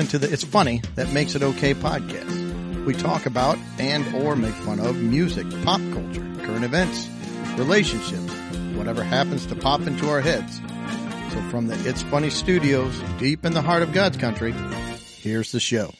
Hey, listening to the It's Funny That Makes It Okay podcast. We talk about and or make fun of music, pop culture, current events, relationships, whatever happens to pop into our heads. So from the It's Funny studios, deep in the heart of God's country, here's the show.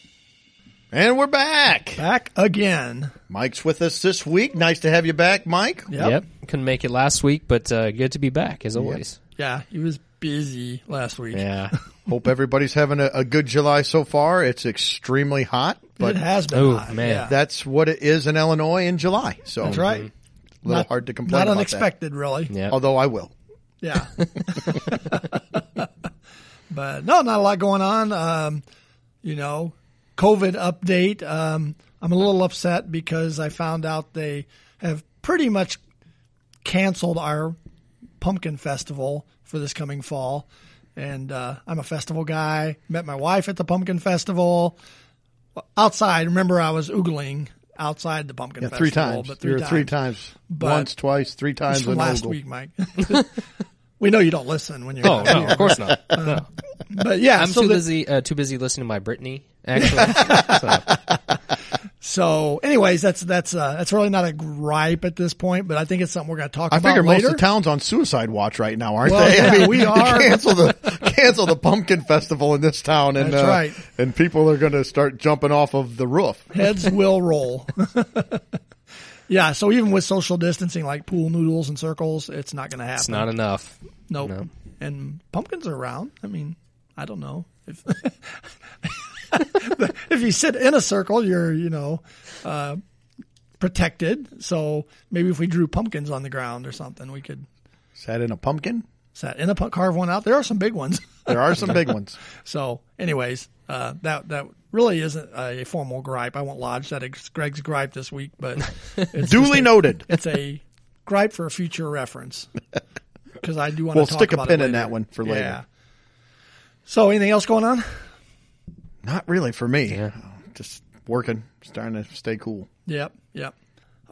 And we're back. Back again. Mike's with us this week. Nice to have you back, Mike. Yep. Couldn't make it last week, but uh, good to be back as always. Yeah, he was busy last week. Yeah. Hope everybody's having a, a good July so far. It's extremely hot, but it has been Oh, hot. man. Yeah. that's what it is in Illinois in July. So That's right. A little Not- hard to complain Not about unexpected, really. Yeah. Although I will. Yeah. but no, not a lot going on. Um, you know, COVID update. Um, I'm a little upset because I found out they have pretty much canceled our pumpkin festival for this coming fall. And uh, I'm a festival guy. Met my wife at the pumpkin festival. Outside, remember I was oogling outside the pumpkin Yeah, festival. three times. But three You're times. three times. But- Once, twice, three times. From last Ogle. week, Mike. we know you don't listen when you're Oh no, of course not. No. But yeah, I'm so too the- busy uh, too busy listening to my Britney. Actually, so, So, anyways, that's that's uh, that's really not a gripe at this point, but I think it's something we're going to talk I about I figure most of the towns on suicide watch right now, aren't Well, they? yeah, I mean, we are. cancel the cancel the pumpkin festival in this town, and That's uh, right. and people are going to start jumping off of the roof. Heads will roll. yeah, so even with social distancing, like pool noodles and circles, it's not going to happen. it's not enough. Nope. no. And pumpkins are around. I mean, I don't know if if you sit in a circle, you're you know uh, protected. So maybe if we drew pumpkins on the ground or something, we could Sat in a pumpkin. sat in a pu- carve one out. There are some big ones. There are some big ones. So, anyways, uh, that that really isn't a formal gripe. I won't lodge that as Greg's gripe this week, but it's Duly a- noted. It's a gripe for a future reference because I do want to. We'll stick a pin in that one for later. Yeah. So, anything else going on? Not really for me. Yeah. Just working, just trying to stay cool. Yep, yep.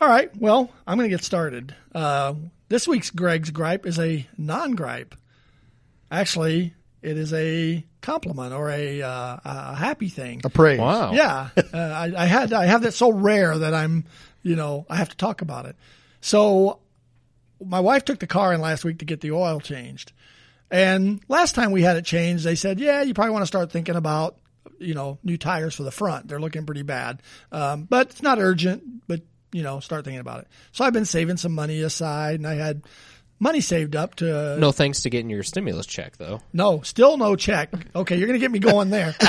All right. Well, I'm going to get started. Uh, this week's Greg's gripe is a non-gripe. Actually, it is a compliment or a, uh, a happy thing. A praise. Wow. Yeah, uh, I, I had I have that so rare that I'm, you know, I have to talk about it. So, my wife took the car in last week to get the oil changed, and last time we had it changed, they said, yeah, you probably want to start thinking about, you know, new tires for the front. They're looking pretty bad, um, but it's not urgent. But you know, start thinking about it. So I've been saving some money aside, and I had money saved up to No thanks to getting your stimulus check though. no, still no check. Okay, you're gonna get me going there.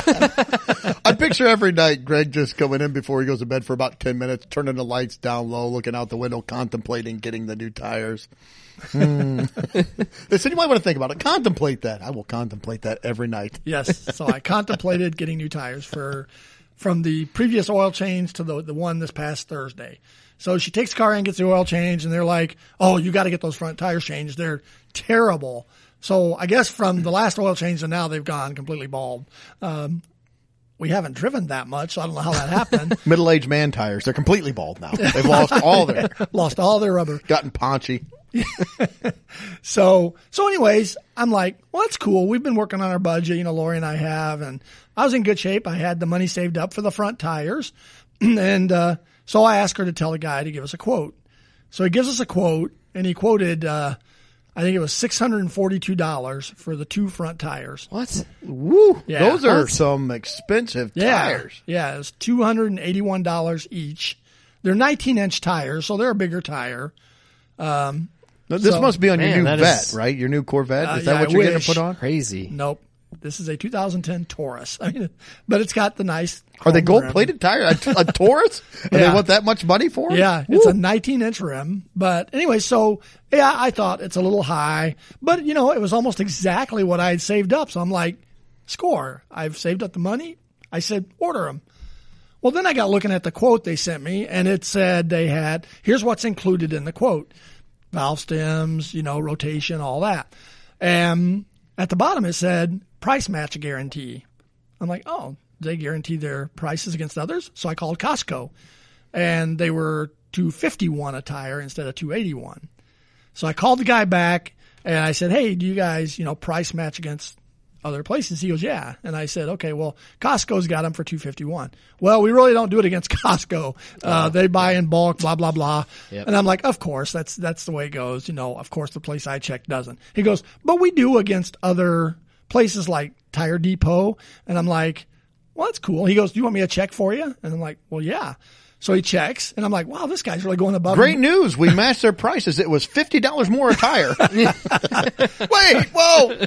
I picture every night Greg just coming in before he goes to bed for about 10 minutes, turning the lights down low, looking out the window, contemplating getting the new tires. Hmm. they said you might want to think about it. Contemplate that. I will contemplate that every night. Yes. So I contemplated getting new tires for from the previous oil change to the the one this past Thursday. So she takes the car in, gets the oil change, and they're like, "Oh, you got to get those front tires changed. They're terrible." So I guess from the last oil change to now, they've gone completely bald. Um, we haven't driven that much, so I don't know how that happened. Middle-aged man tires. They're completely bald now. They've lost all their, Lost all their rubber. gotten paunchy. So, so anyways, I'm like, well, that's cool. We've been working on our budget, you know, Lori and I have, and I was in good shape. I had the money saved up for the front tires. and, uh, so I asked her to tell the guy to give us a quote. So he gives us a quote and he quoted, uh, I think it was $642 for the two front tires. What? Woo! Yeah. Those are What? some expensive Yeah. tires. Yeah. It was $281 each. They're 19 inch tires, so they're a bigger tire. Now, This So- must be on your Man, new that vet, is- right? Your new Corvette. Uh, Is that yeah, what I you're getting wish. to put on? Crazy. Nope. This is a 2010 Taurus. I mean, but it's got the nice. Are they gold plated tires? A, a Taurus? And they want that much money for 'em? Yeah, it's a 19 inch rim. But anyway, so yeah, I thought it's a little high, but you know, it was almost exactly what I had saved up. So I'm like, score. I've saved up the money. I said, order them. Well, then I got looking at the quote they sent me and it said they had, here's what's included in the quote. Valve stems, you know, rotation, all that. And at the bottom it said price match guarantee. I'm like, oh, they guarantee their prices against others. So I called Costco and they were 251 a tire instead of 281. So I called the guy back and I said, "Hey, do you guys, you know, price match against other places? He goes, yeah. And I said, okay, well, Costco's got them for 251. Well, we really don't do it against Costco. Uh, they buy in bulk, blah, blah, blah. Yep. And I'm like, of course, that's, that's the way it goes. You know, of course the place I check doesn't. He goes, but we do against other places like Tire Depot. And I'm like, well, that's cool. He goes, do you want me to check for you? And I'm like, well, yeah. So he checks and I'm like, wow, this guy's really going above. Great and- news. We matched their prices. It was $50 more a tire. Wait, whoa.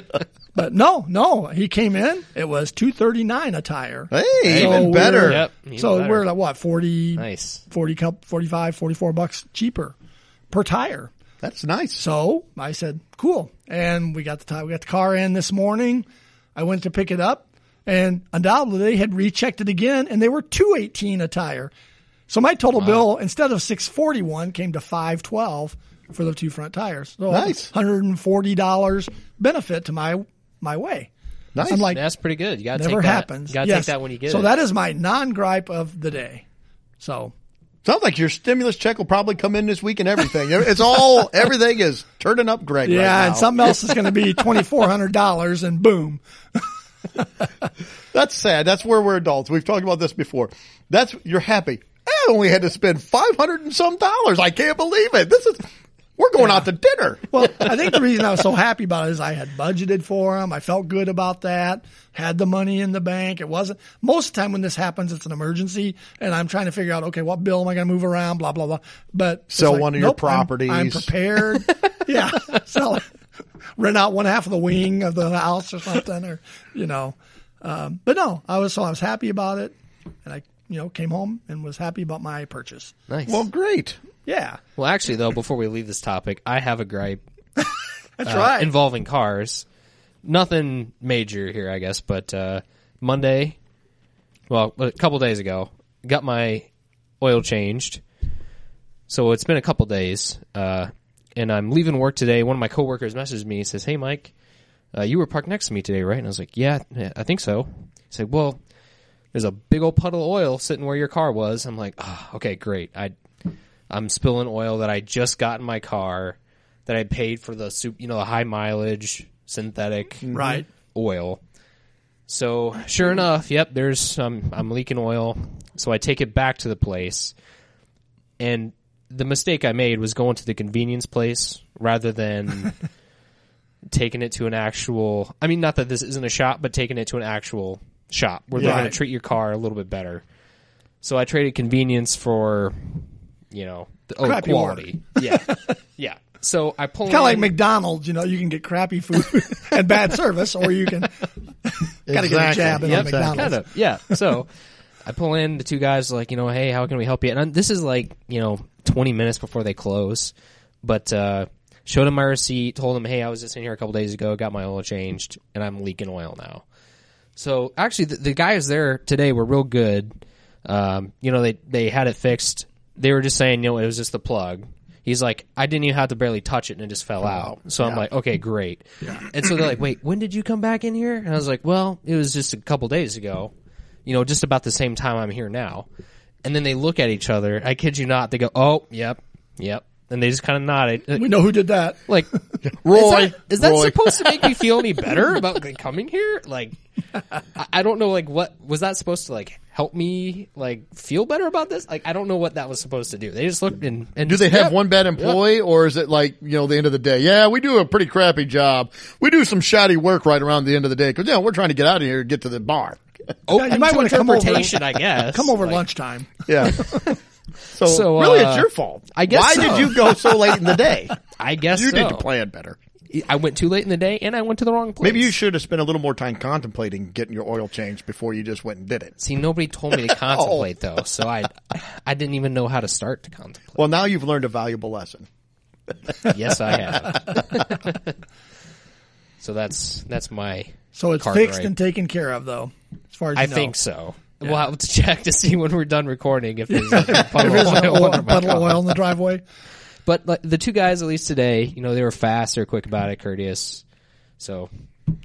But no, no, he came in. It was two thirty nine a tire. Hey, So even better. we're- Yep. even so better. we're at what 40, nice. 40 cup, 45, 44 bucks cheaper per tire. That's nice. So I said, cool. And we got the tire, we got the car in this morning. I went to pick it up and undoubtedly they had rechecked it again and they were 218 a tire. So my total bill instead of 641 came to 512 for the two front tires. So Nice. $140 benefit to my my way. Nice. I'm like That's pretty good. You gotta never take that. happens. You gotta Yes. take that when you get so it. So that is my non-gripe of the day. So Sounds like your stimulus check will probably come in this week and everything. It's all, everything is turning up Greg yeah, right now. and something else is going to be twenty four hundred dollars, and boom. That's sad. That's where we're adults. We've talked about this before. That's, you're happy. Eh, I only had to spend 500 and some dollars. I can't believe it. This is, we're going out to dinner. Well, I think the reason I was so happy about it is I had budgeted for them. I felt good about that. Had the money in the bank. It wasn't most of the time when this happens, it's an emergency, and I'm trying to figure out okay, what bill am I going to move around? Blah blah blah. But it's Sell one of your nope, I'm- properties. I'm, prepared. yeah, sell it. Rent out one half of the wing of the house or something, or you know. Um, but no, I was so I was happy about it, and I you know came home and was happy about my purchase. nice. Well, great. Yeah, Well, actually, though, before we leave this topic, I have a gripe that's uh, right. involving cars. Nothing major here, I guess, but uh, Monday, well, a couple days ago, got my oil changed. So it's been a couple days, uh, and I'm leaving work today. One of my coworkers messages me. He says, "Hey, Mike, uh, you were parked next to me today, right?" And I was like, "Yeah, yeah, I think so." He said, "Well, there's a big old puddle of oil sitting where your car was." I'm like, oh, "Okay, great. I, I'm spilling oil that I just got in my car, that I paid for the soup, you know, the high mileage synthetic Right. oil." So sure enough, yep, there's um, I'm leaking oil. So I take it back to the place, and the mistake I made was going to the convenience place rather than taking it to an actual. I mean, not that this isn't a shop, but taking it to an actual shop where they're Right. going to treat your car a little bit better. So I traded convenience for, you know, the, oh, Crappy quality. Yeah, yeah. So I pull in kind of like McDonald's, you know, you can get crappy food and bad service, or you can got to get a jab in Yep, on McDonald's. kind of. Yeah. So I pull in the two guys like, you know, hey, how can we help you? And I'm, this is like, you know, 20 minutes before they close, but uh, showed them my receipt, told them, hey, I was just in here a couple days ago, got my oil changed, and I'm leaking oil now. So actually, the, the guys there today were real good. Um, you know, they they had it fixed. They were just saying, you know, it was just the plug. He's like, I didn't even have to barely touch it, and it just fell oh, out. So I'm like, okay, great. And so they're like, wait, when did you come back in here? And I was like, well, it was just a couple days ago. You know, just about the same time I'm here now. And then they look at each other. I kid you not. They go, oh, yep, yep. And they just kind of nodded. We know who did that. Like, Roy. is that, is that Roy. supposed to make me feel any better about like, coming here? Like, I, I don't know. Like, what was that supposed to like help me like feel better about this? Like, I don't know what that was supposed to do. They just looked and, and Do they have Yep. one bad employee or is it like, you know, the end of the day? Yeah, we do a pretty crappy job. We do some shoddy work right around the end of the day because, you know, we're trying to get out of here and get to the bar. Oh, open you might wanna come over- interpretation? I guess. Come over Like, lunchtime. Yeah. so, So, really uh, it's your fault. I guess Why so. did you go so late in the day? I guess You so. need to plan better. I went too late in the day, and I went to the wrong place. Maybe you should have spent a little more time contemplating getting your oil changed before you just went and did it. See, nobody told me to contemplate though, so I, I didn't even know how to start to contemplate. Well, now you've learned a valuable lesson. Yes, I have. so that's that's my. So it's car fixed gripe. and taken care of, though. As far as you I know. think so. We'll have to check to see when we're done recording if there's a puddle There's of an oil oil, puddle of oil in the driveway. But like, the two guys, at least today, you know, they were fast, they were quick about it, courteous. So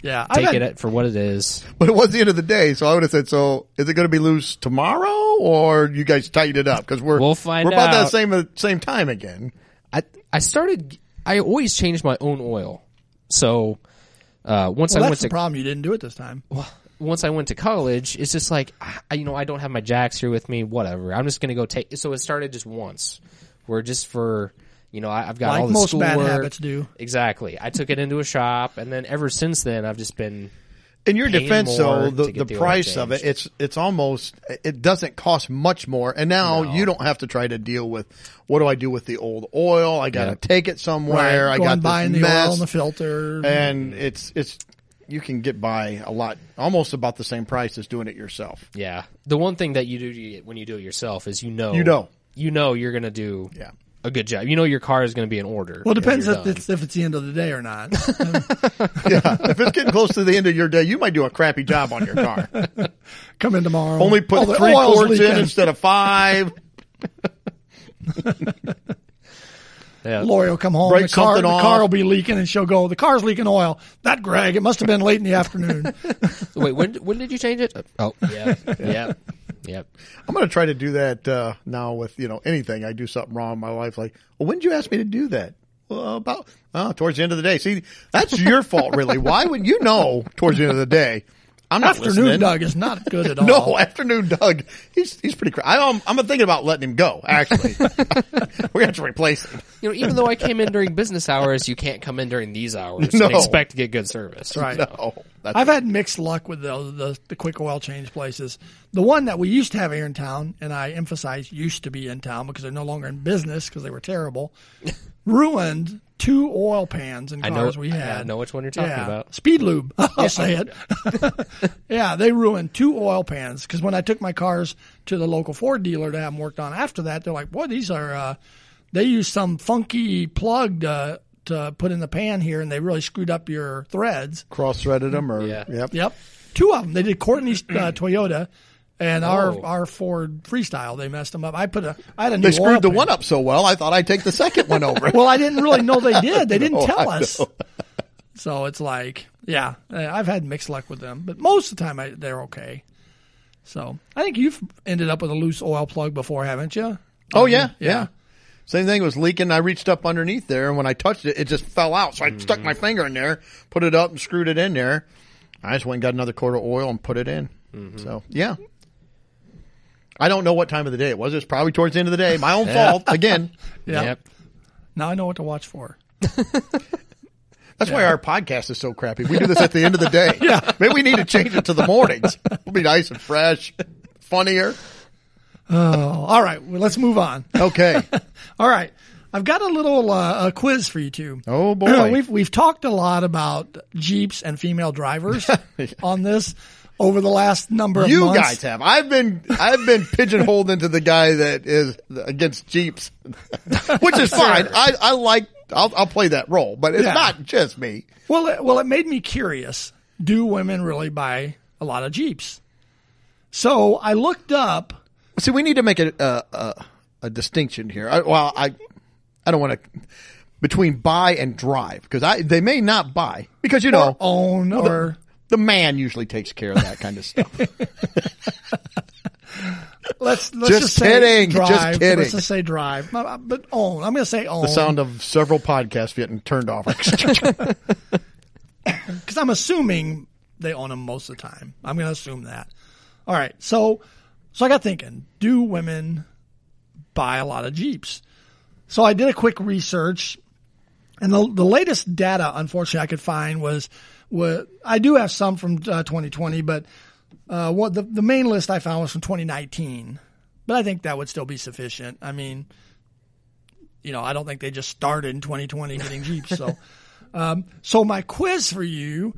Yeah, take had- it for what it is. But it was the end of the day, so I would have said, so is it going to be loose tomorrow or you guys tighten it up? Cause we're, We'll find we're about that same, same time again. I I started. I always change my own oil, so Uh, once Well, I that's went the to problem. You didn't do it this time. Once I went to college, it's just like I, you know I don't have my jacks here with me. Whatever, I'm just gonna go take. So it started just once, where just for you know I, I've got Like all the most bad schoolwork. habits do. Exactly. I took it into a shop, and then ever since then, I've just been In your defense, though, the, the the price of it, it's it's almost it doesn't cost much more, and now No. you don't have to try to deal with what do I do with the old oil? I got to Yeah. take it somewhere. right. I got buying this the mess, oil and the filter. and it's it's you can get by a lot, almost about the same price as doing it yourself. yeah. The one thing that you do when you do it yourself is you know You know. you know you're gonna do Yeah. a good job. You know your car is gonna be in order. well, it depends if it's, if it's the end of the day or not. yeah, if it's getting close to the end of your day, you might do a crappy job on your car. Come in tomorrow. Only put Oh, the three oil's quarts in instead of five. done. Yeah. Lori will come home. Break the car, something the off. car will be leaking, and she'll go. The car's leaking oil. That Greg. It must have been late in the afternoon. Wait, when when did you change it? Oh, yeah, yeah, yep. I'm going to try to do that uh, now with you know anything. I do something wrong in my life. Like, well, when did you ask me to do that? Well, about oh, towards the end of the day. See, that's your fault, really. Why would you know towards the end of the day? I'm not afternoon listening. Doug is not good at all. No, afternoon Doug. He's he's pretty. Cra- I, am I'm thinking about letting him go. Actually, we have to replace him. You know, even though I came in during business hours, you can't come in during these hours No. and expect to get good service. right. No, that's I've had mixed luck with the, the the quick oil change places. The one that we used to have here in town, and I emphasize used to be in town because they're no longer in business because they were terrible, ruined two oil pans in I know- cars we had. I had. know which one you're talking yeah. about. Speed lube. I'll say it. yeah, they ruined two oil pans because when I took my cars to the local Ford dealer to have them worked on after that, they're like, "Boy, these are." Uh, they used some funky plug to, to put in the pan here, and they really screwed up your threads. cross threaded them or Yeah. yep. Yep, two of them. They did Courtney's uh, Toyota. And Oh. our our Ford Freestyle, they messed them up. I put a, I had a new They screwed the one up so well. I thought I'd take the second one over. Well, I didn't really know they did. They didn't No, tell us. So it's like, yeah, uh, I've had mixed luck with them, but most of the time I, they're okay. So I think you've ended up with a loose oil plug before, haven't you? Oh yeah, Yeah. yeah. Same thing was leaking. I reached up underneath there, and when I touched it, it just fell out. So I stuck my finger in there, put it up, and screwed it in there. I just went and got another quart of oil and put it in. So yeah, I don't know what time of the day it was. It's probably towards the end of the day. My own fault again. Yeah. Yep. Now I know what to watch for. That's why our podcast is so crappy. We do this at the end of the day. yeah, maybe we need to change it to the mornings. We'll be nice and fresh, funnier. Oh, all right. Well, let's move on. Okay. All right. I've got a little uh, a quiz for you two. Oh boy. we've we've talked a lot about Jeeps and female drivers on this over the last number of You months. guys have. I've been I've been pigeonholed into the guy that is against Jeeps, which is fine. I I like I'll I'll play that role, but it's Yeah. not just me. Well, it, well, it made me curious. Do women really buy a lot of Jeeps? So I looked up. See, we need to make a a, a, a distinction here. I, well, I I don't want to between buy and drive because I they may not buy because you know own well, or the man usually takes care of that kind of stuff. let's let's Just just, say kidding, just drive. kidding. Let's just say drive, but, uh, but own. I'm going to say own the sound of several podcasts getting turned off. because I'm assuming they own them most of the time. I'm going to assume that. All right, so so I got thinking: Do women buy a lot of Jeeps? So I did a quick research, and the the latest data, unfortunately, I could find was was I do have some from uh, 2020, but uh, what the the main list I found was from 2019. But I think that would still be sufficient. I mean, you know, I don't think they just started in 2020 getting Jeeps. So, um, so my quiz for you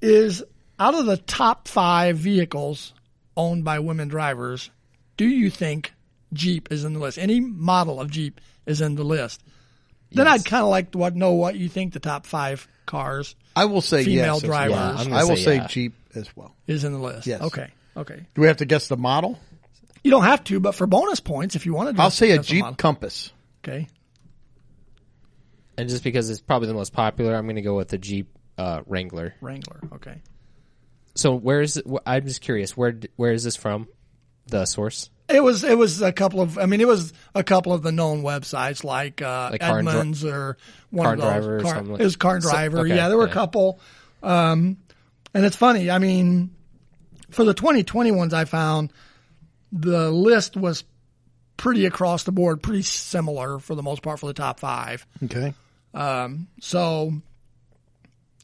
is out of the top five vehicles owned by women drivers, do you think Jeep is in the list? Any model of Jeep is in the list? Then I'd kind of like to what, know what you think the top five cars I will say Female yes. as drivers. well. Yeah, I'm gonna I will say say yeah. Jeep as well. is in the list. Yes. Okay. Okay. Do we have to guess the model? You don't have to, but for bonus points, if you wanted to, I'll say a Jeep model. Compass. Okay. And just because it's probably the most popular, I'm going to go with the Jeep uh, Wrangler. Wrangler. Okay. So where is it? I'm just curious. Where where is this from? The source. It was it was a couple of I mean it was a couple of the known websites like, uh, Like Car and Dri- or one Car of those. Driver or Car- something like- it was Car and So- Driver. okay, yeah, there were a couple. Um, and it's funny. I mean, for the 2020 ones I found, the list was pretty across the board, pretty similar for the most part for the top five. Okay. So,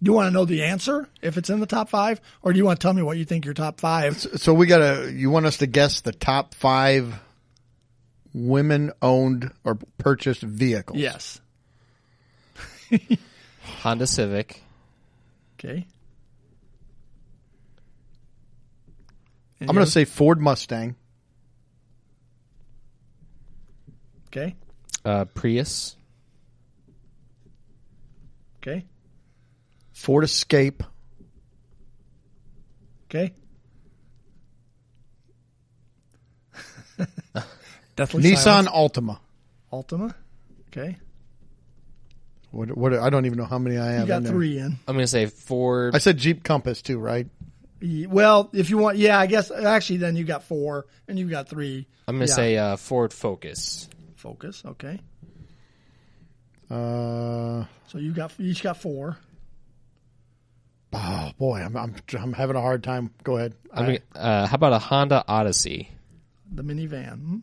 do you want to know the answer if it's in the top five, or do you want to tell me what you think your top five? So we gotta. You want us to guess the top five women-owned or purchased vehicles? Yes. Honda Civic, Okay. I'm gonna say Ford Mustang. Okay. uh, Prius, Okay. Ford Escape. Okay. Definitely Nissan silence. Altima. Altima. Okay. What, what? I don't even know how many I have. You got in there. three in. I'm gonna say Ford. I said Jeep Compass too, right? Ye- Well, if you want, yeah, I guess actually then you got four and you've got three. I'm gonna Yeah. say uh, Ford Focus. Focus. Okay. Uh, So you got you each got four. Oh boy, I'm I'm I'm having a hard time. Go ahead. I'm gonna, uh, how about a Honda Odyssey? The minivan.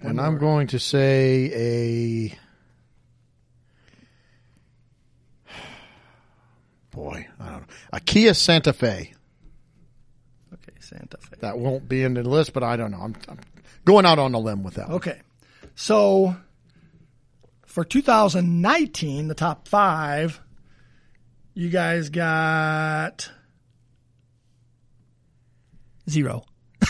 And I'm going to say a. Boy, I don't know. A Kia Santa Fe. Okay, Santa Fe. That won't be in the list, but I don't know. I'm, I'm going out on a limb with that. one. Okay. So for 2019, the top five, you guys got zero.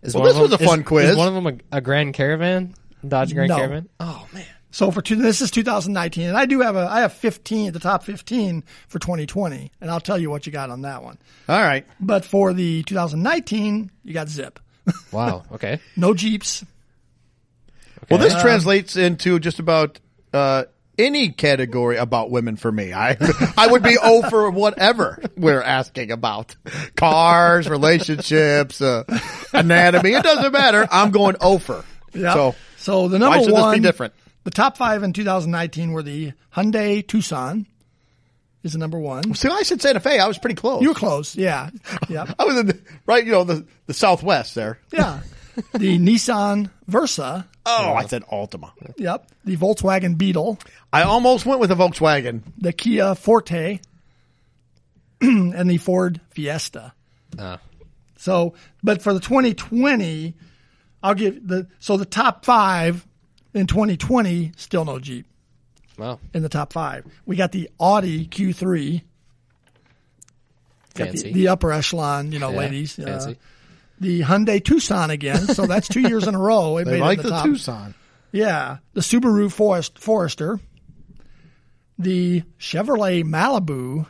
Is Well, one of this was them- a fun is- quiz. Is one of them a, a Grand Caravan? Dodge Grand No. Caravan? Oh man. So for two, this is 2019, and I do have a I have 15 the top 15 for 2020, and I'll tell you what you got on that one. All right. But for the 2019, you got Zip, Wow. Okay. no Jeeps. Well, this translates into just about uh, any category about women for me. I I would be O for whatever we're asking about. Cars, relationships, uh, anatomy. It doesn't matter. I'm going O for. Yeah. So So the why number should one, this be different? the top five in 2019 were the Hyundai Tucson, is the number one. See, I said Santa Fe. I was pretty close. You were close, yeah, yeah, I was in the, right, you know, the, the Southwest there. yeah. The Nissan Versa, Oh, I said Altima. yep. The Volkswagen Beetle, I almost went with a Volkswagen. the Kia Forte, and the Ford Fiesta. Uh, So, but for the 2020, I'll give the so the top five in 2020 still no Jeep wow. in the top five. We got the Audi Q3, got Fancy. the, the upper echelon, you know, Yeah, ladies. Uh, Fancy. The Hyundai Tucson again, so that's two years in a row. It They made it like in the, the, top. Tucson. Yeah, the Subaru Forest, Forester, the Chevrolet Malibu,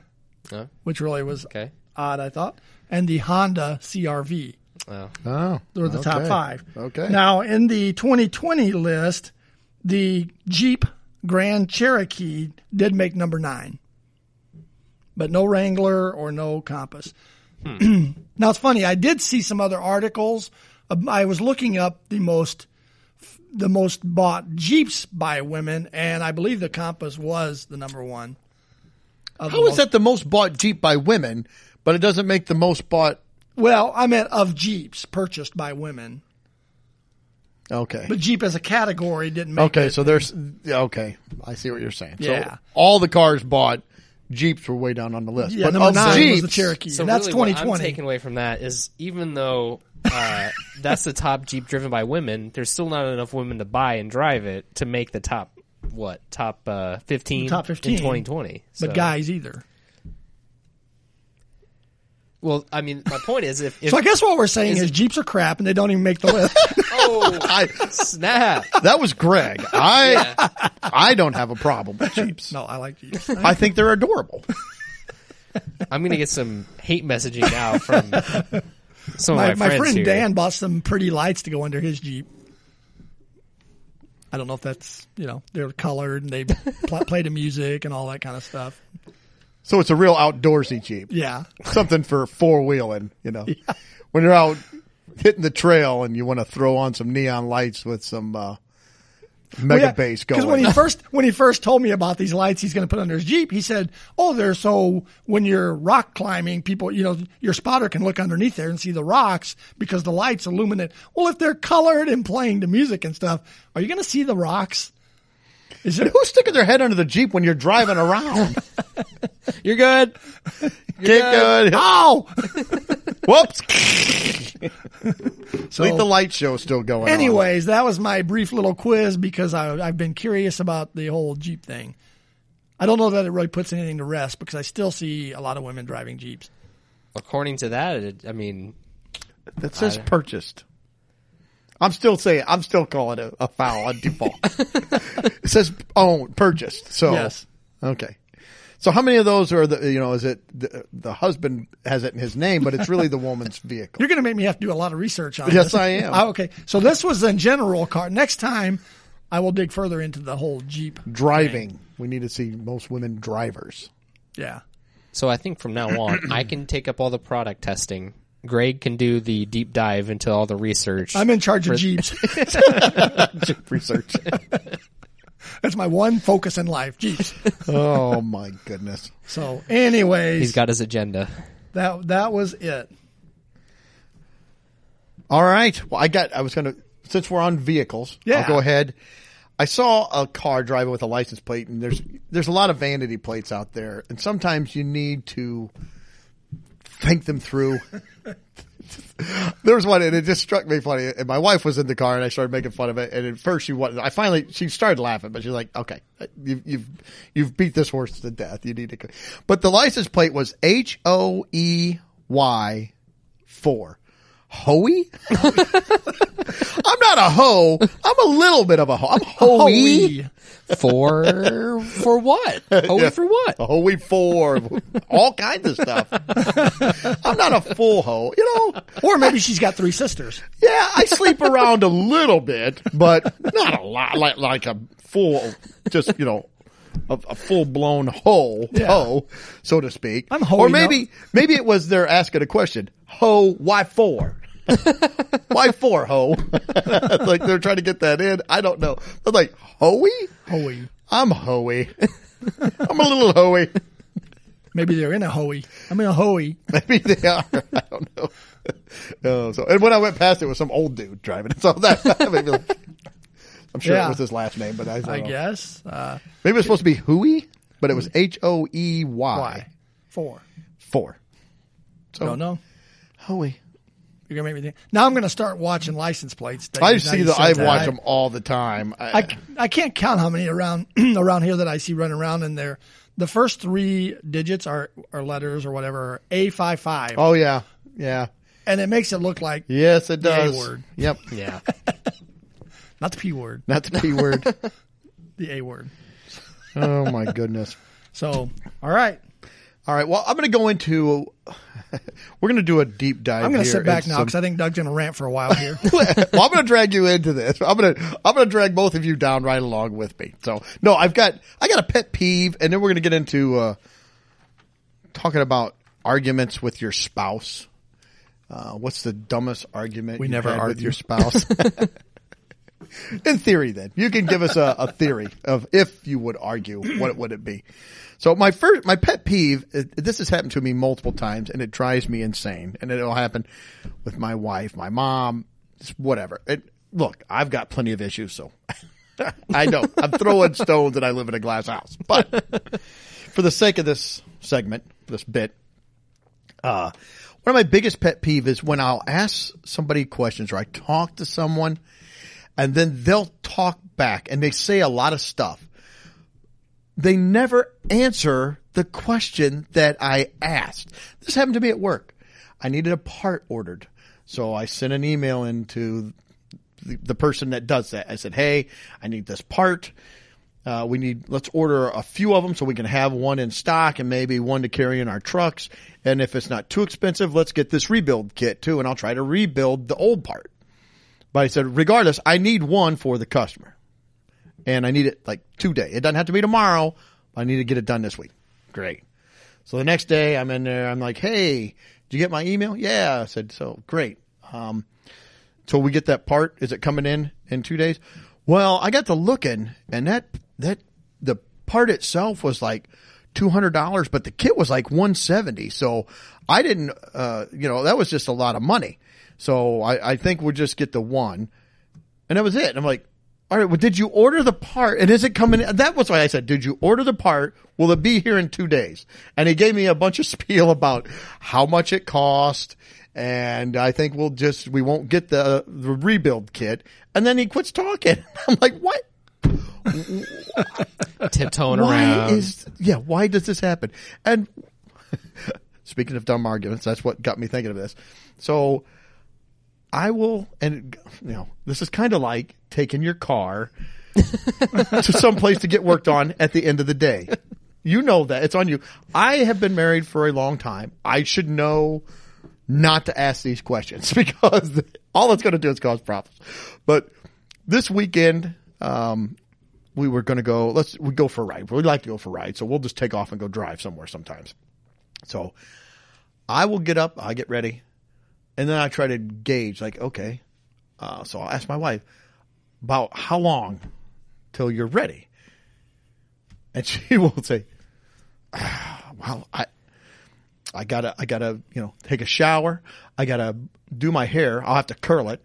Oh, which really was okay. odd, I thought, and the Honda CRV. Wow. Oh. oh, They were the top five. Okay. Now, in the 2020 list, the Jeep Grand Cherokee did make number nine, but no Wrangler or no Compass. now, it's funny. I did see some other articles. Um, I was looking up the most the most bought Jeeps by women, and I believe the Compass was the number one. How is that the most bought Jeep by women, but it doesn't make the most bought? Well, I meant of Jeeps purchased by women, Okay. but Jeep as a category didn't make Okay, it. so there's okay. I see what you're saying. Yeah. So all the cars bought Jeeps were way down on the list. Yeah, but number nine Jeeps, was the Cherokee, So and that's really what I'm 2020. taking away from that is even though uh, that's the top Jeep driven by women, there's still not enough women to buy and drive it to make the top what top uh, 15 Top 15. in 2020. but guys either. Well, I mean, my point is if, if So I guess what we're saying Is is, Jeeps are crap and they don't even make the list. oh I, snap, that was Greg. I I don't have a problem with Jeeps. no, I like Jeeps. I think they're adorable. I'm gonna get some hate messaging now from some My, of my, my friends friend here. Dan bought some pretty lights to go under his Jeep. I don't know if that's you know they're colored and they pl- play the music and all that kind of stuff. So it's a real outdoorsy Jeep. Yeah. Something for four wheeling, you know. When you're out hitting the trail and you want to throw on some neon lights with some uh, mega bass going. Because when he first when he first told me about these lights he's going to put under his Jeep, he said, "Oh, they're so when you're rock climbing, people, you know, your spotter can look underneath there and see the rocks because the lights illuminate. Well, if they're colored and playing the music and stuff, are you going to see the rocks? Is it? Who's sticking their head under the Jeep when you're driving around? You're good. Get good. Oh, Whoops. so Leave the light show still going on. anyways, that was my brief little quiz because I, I've been curious about the whole Jeep thing. I don't know that it really puts anything to rest because I still see a lot of women driving Jeeps. According to that, it, I mean, That says purchased. I'm still saying, I'm still calling it a foul on default. it says owned, purchased. So, Yes. okay. So how many of those are the, you know, is it the, the husband has it in his name, but it's really the woman's vehicle? You're going to make me have to do a lot of research on it. Yes, this. I am. Ah, okay, so this was in general car. Next time, I will dig further into the whole Jeep. Driving. We need to see most women drivers. Yeah. so I think from now on, I can take up all the product testing. Greg can do the deep dive into all the research. I'm in charge of Jeeps. Jeep research. That's my one focus in life, Jeeps. oh my goodness. So, anyways, He's got his agenda. that that was it. All right. Well, I got, I was going to, since we're on vehicles, Yeah. I'll go ahead. I saw a car driving with a license plate and there's, there's a lot of vanity plates out there and sometimes you need to think them through. there was one and it just struck me funny. And my wife was in the car and I started making fun of it. And at first she wasn't. I finally, she started laughing, but she's like, okay, you've, you've, you've beat this horse to death. You need to, but the license plate was H O E Y four. Hoey? I'm not a hoe. I'm a little bit of a hoe. I'm hoey. For for what? Hoey Yeah. for what? A hoey for All kinds of stuff. I'm not a full hoe. You know, Or maybe she's got three sisters. yeah, I sleep around a little bit, but not a lot. Like, like a full, just, you know, a, a full blown hoe, Yeah. hoe, so to speak. I'm hoey, Or maybe, maybe it was they're asking a question. Ho, why four? why four, ho? like they're trying to get that in. I don't know. They're like, hoey? Hoey. I'm hoey. I'm a little hoey. Maybe they're in a hoey. I'm in a hoey. Maybe they are. I don't know. Oh, so and when I went past it was some old dude driving. So that, that made me like, I'm sure Yeah. it was his last name, but I, don't I guess. Uh, maybe it was supposed to be Huey, but it was H O E Y why? Four. four. So Don't know. Hoey. You're gonna make me think. Now I'm gonna start watching license plates. that- I see you the. I watch them all the time. I, I, I can't count how many around around here that I see running around and they're the first three digits are are letters or whatever A five five. Oh yeah, yeah. and it makes it look like Yes, it The A does. word. Yep. Yeah. not the P word, Not the P word. the A word. oh my goodness. So all right, All right. Well, I'm going to go into. We're going to do a deep dive. I'm gonna sit back now some- because I think Doug's gonna rant for a while here. well, I'm going to drag you into this. I'm going to I'm going to drag both of you down right along with me. So no, I've got I got a pet peeve, and then we're going to get into uh, talking about arguments with your spouse. Uh, what's the dumbest argument We never had with your spouse? In theory, then you can give us a, a theory of if you would argue, what would it be? So my first, my pet peeve, this has happened to me multiple times, and it drives me insane. And it'll happen with my wife, my mom, whatever. It, look, I've got plenty of issues, so I know I'm throwing stones, and I live in a glass house. But for the sake of this segment, this bit, uh, one of my biggest pet peeve is when I'll ask somebody questions or I talk to someone and then they'll talk back and they say a lot of stuff. They never answer the question that I asked. This happened to me at work. I needed a part ordered. So I sent an email into the, the person that does that. I said, Hey, I need this part. Uh, we need, let's order a few of them so we can have one in stock and maybe one to carry in our trucks. And if it's not too expensive, let's get this rebuild kit too. And I'll try to rebuild the old part. But I said, regardless, I need one for the customer. And I need it like today. It doesn't have to be tomorrow. But I need to get it done this week. Great. So the next day I'm in there. I'm like, Hey, did you get my email? Yeah. I said, so great. Um, till we get that part, is it coming in in two days? Well, I got to looking and that, that, the part itself was like $200, but the kit was like 170. So I didn't, uh, you know, that was just a lot of money. So I, I think we'll just get the one and that was it. I'm like, all right, well, did you order the part? And is it coming? That was why I said, did you order the part? Will it be here in two days? And he gave me a bunch of spiel about how much it cost. And I think we'll just, we won't get the, the rebuild kit. And then he quits talking. I'm like, what? Tiptoeing why around. is, yeah, why does this happen? And speaking of dumb arguments, that's what got me thinking of this. So I will, and you know, this is kind of like taking your car to some place to get worked on at the end of the day. You know that it's on you. I have been married for a long time. I should know not to ask these questions because all it's going to do is cause problems. But this weekend, um, we were going to go, let's, we go for a ride. We like to go for a ride. So we'll just take off and go drive somewhere sometimes. So I will get up, I get ready, and then I try to gauge, like, okay. Uh, so I'll ask my wife about how long till you're ready. And she will say, ah, well, I, I gotta, I gotta, you know, take a shower. I gotta do my hair. I'll have to curl it.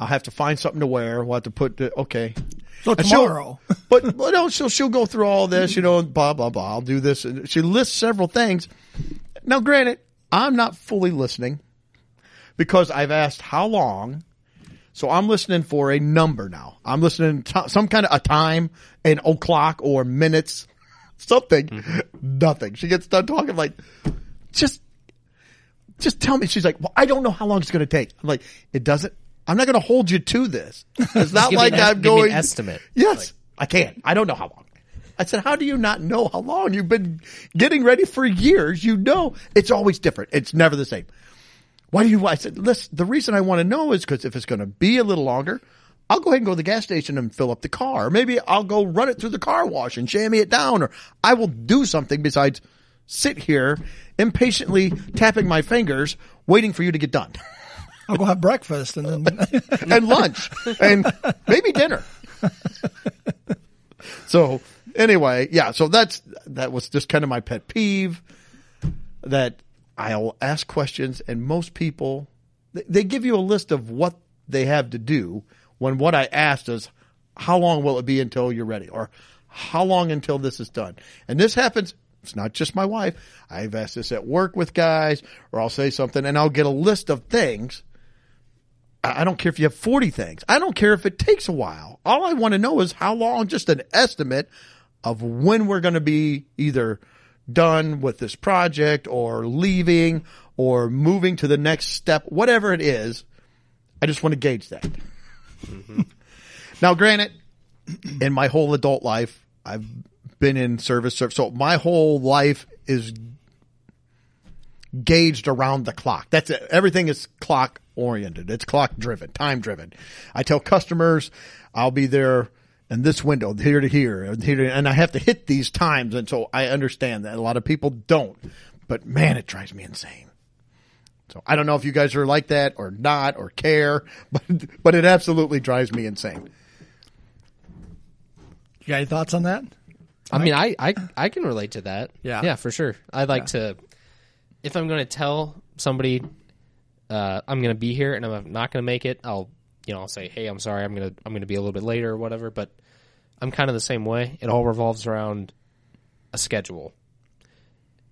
I'll have to find something to wear. We'll have to put the, okay. So tomorrow. but, but no, she'll, she'll go through all this, you know, blah, blah, blah. I'll do this. And she lists several things. Now, granted, I'm not fully listening because I've asked how long. So I'm listening for a number now. I'm listening to some kind of a time, an o'clock or minutes, something. Mm-hmm. Nothing. She gets done talking like, just, just tell me. She's like, well, I don't know how long it's going to take. I'm like, it doesn't. I'm not going to hold you to this. It's not like an I'm give me an going. estimate. Yes, I can't. I don't know how long. I said, how do you not know how long? You've been getting ready for years. You know, it's always different. It's never the same. Why do you, I said, listen, the reason I want to know is because if it's going to be a little longer, I'll go ahead and go to the gas station and fill up the car. Or maybe I'll go run it through the car wash and chamois it down, or I will do something besides sit here impatiently tapping my fingers, waiting for you to get done. I'll go have breakfast and then and lunch and maybe dinner. so anyway, yeah, so that's, that was just kind of my pet peeve that I'll ask questions and most people, they- give you a list of what they have to do when what I asked is, how long will it be until you're ready? Or how long until this is done? And this happens, it's not just my wife. I've asked this at work with guys or I'll say something and I'll get a list of things I don't care if you have 40 things. I don't care if it takes a while. All I want to know is how long, just an estimate of when we're going to be either done with this project or leaving or moving to the next step, whatever it is. I just want to gauge that. Mm-hmm. now, granted, in my whole adult life, I've been in service, so my whole life is gauged around the clock. That's it. Everything is clock oriented. It's clock driven, time driven. I tell customers I'll be there in this window, here to here, and here to, and I have to hit these times. And so I understand that a lot of people don't, but man, it drives me insane. So I don't know if you guys are like that or not or care, but, but it absolutely drives me insane. you got any thoughts on that? I mean, I, I I can relate to that. Yeah. yeah, for sure. I'd like to, if I'm going to tell somebody, uh, I'm going to be here and I'm not going to make it. I'll, you know, I'll say, hey, I'm sorry, I'm gonna I'm gonna be a little bit later or whatever. But I'm kind of the same way. It all revolves around a schedule.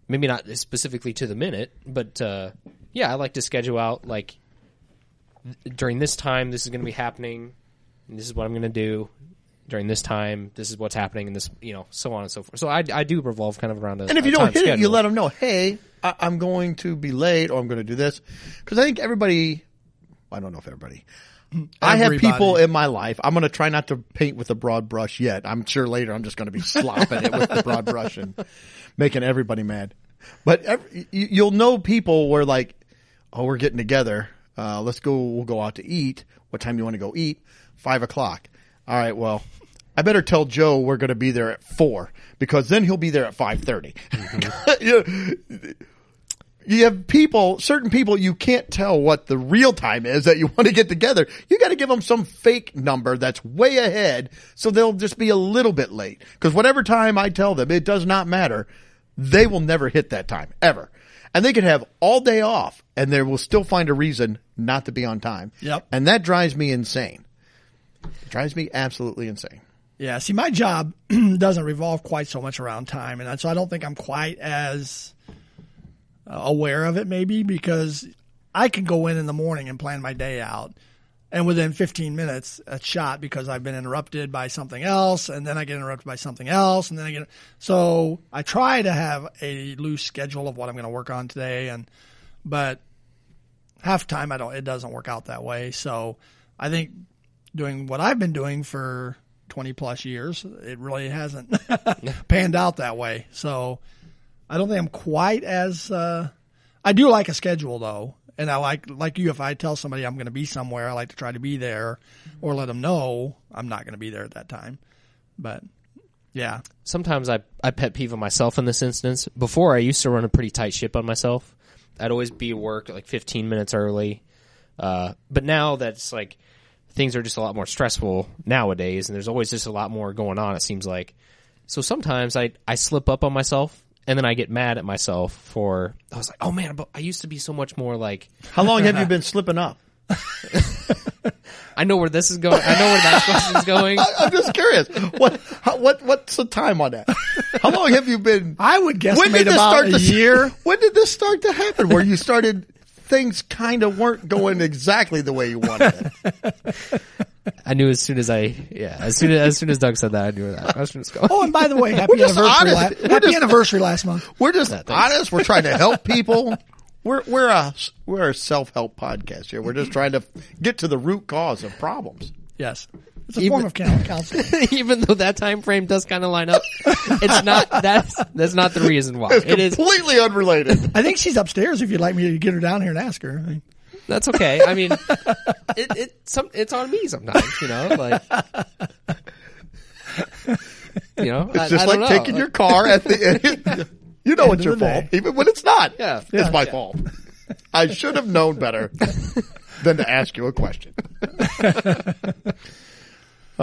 Maybe not specifically to the minute, but uh, yeah, I like to schedule out like during this time, this is going to be happening. And this is what I'm going to do during this time. This is what's happening, and this, you know, so on and so forth. So I, I do revolve kind of around a. And if you don't hit it, you let them know, hey, I, I'm going to be late or I'm going to do this. Because I think everybody, I don't know if everybody, I have people in my life. I'm going to try not to paint with a broad brush yet. I'm sure later I'm just going to be slopping it with the broad brush and making everybody mad. But every, you, you'll know people where like, oh, we're getting together. Uh, let's go. We'll go out to eat. What time you want to go eat? Five o'clock. All right. Well, I better tell Joe we're going to be there at four because then he'll be there at five you, you have people, certain people, you can't tell what the real time is that you want to get together. You got to give them some fake number that's way ahead, so they'll just be a little bit late. Because whatever time I tell them, it does not matter. They will never hit that time ever, and they could have all day off, and they will still find a reason not to be on time. Yep. and that drives me insane. It drives me absolutely insane. Yeah, see, my job doesn't revolve quite so much around time, and so I don't think I'm quite as Uh, aware of it, maybe because I can go in in the morning and plan my day out, and within 15 minutes, it's shot because I've been interrupted by something else, and then I get interrupted by something else, and then I get so I try to have a loose schedule of what I'm going to work on today, and but half time I don't, it doesn't work out that way. So I think doing what I've been doing for 20 plus years, it really hasn't panned out that way. So I don't think I'm quite as, uh, I do like a schedule though. And I like, like you, if I tell somebody I'm going to be somewhere, I like to try to be there or let them know I'm not going to be there at that time. But yeah, sometimes I, I pet peeve on myself in this instance. Before I used to run a pretty tight ship on myself. I'd always be at work like 15 minutes early. Uh, but now that's like things are just a lot more stressful nowadays, and there's always just a lot more going on. It seems like. So sometimes I I slip up on myself, and then I get mad at myself for I was like, oh man, but I used to be so much more like How long have you been slipping up? I know where this is going. I know where that question is going. I'm just curious. What how, what what's the time on that? How long have you been? I would guess. When did this about start a to year. When did this start to happen? Where you started things kind of weren't going exactly the way you wanted it. I knew as soon as I yeah as soon as, as soon as Doug said that I knew where that question was going. Oh, and by the way, happy just anniversary! honest. La- happy just- anniversary last month. We're just thanks. honest. We're trying to help people. We're we're a we're a self help podcast here. We're just trying to get to the root cause of problems. Yes, it's a Even- form of counseling. Even though that time frame does kind of line up, it's not that's that's not the reason why. It's It is completely unrelated. I think she's upstairs. If you'd like me to get her down here and ask her. I mean, that's okay. I mean, it it some it's on me sometimes. You know, like you know, It's just like taking your car at the end. You know End it's your fault, day. even when it's not. Yeah. it's Yeah. my fault. I should have known better than to ask you a question.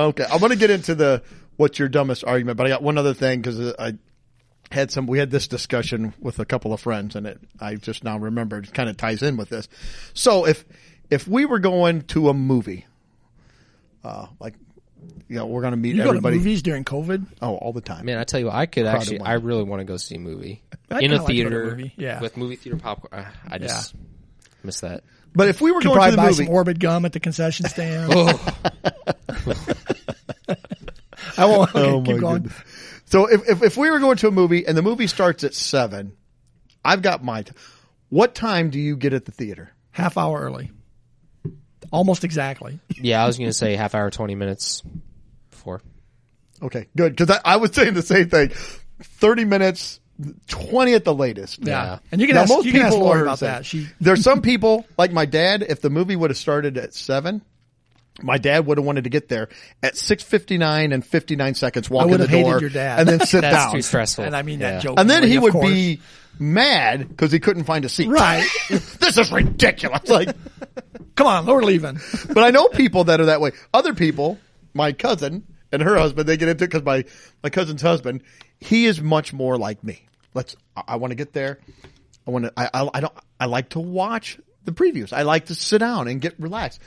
okay, I'm going to get into the what's your dumbest argument, but I got one other thing because I had some. We had this discussion with a couple of friends, and it I just now remembered. It kind of ties in with this. So if if we were going to a movie, uh, like you know, we're going to meet you go to movies during COVID. Oh, all the time. Man, I tell you, what, I could Crowded actually. one. I really want to go see a movie I in a kinda like to go to a theater movie, yeah. with movie theater popcorn. uh, I just miss that. But if we were You going to the buy movie, some Orbit gum at the concession stand. Oh, I won't. Okay, Oh keep my going. goodness. So if, if if we were going to a movie and the movie starts at seven, I've got my. T- what time do you get at the theater? Half hour early. Almost exactly. yeah, I was gonna say half hour, twenty minutes before. Okay, good because I, I was saying the same thing. Thirty minutes, twenty at the latest. Yeah. Yeah. And you can Now, ask, most you can people Lori are about that. She There's some people like my dad. If the movie would have started at seven. My dad would have wanted to get there at six fifty nine and fifty nine seconds, walk in would the have hated door, your dad. and then sit That's down. too stressful. and I mean Yeah. that joke. And then he would course. be mad because he couldn't find a seat. right. this is ridiculous. Like, Come on, we're leaving. but I know people that are that way. Other people, my cousin and her husband, they get into it because my my cousin's husband, he is much more like me. Let's. I, I want to get there. I want to. I, I I don't. I like to watch the previews. I like to sit down and get relaxed.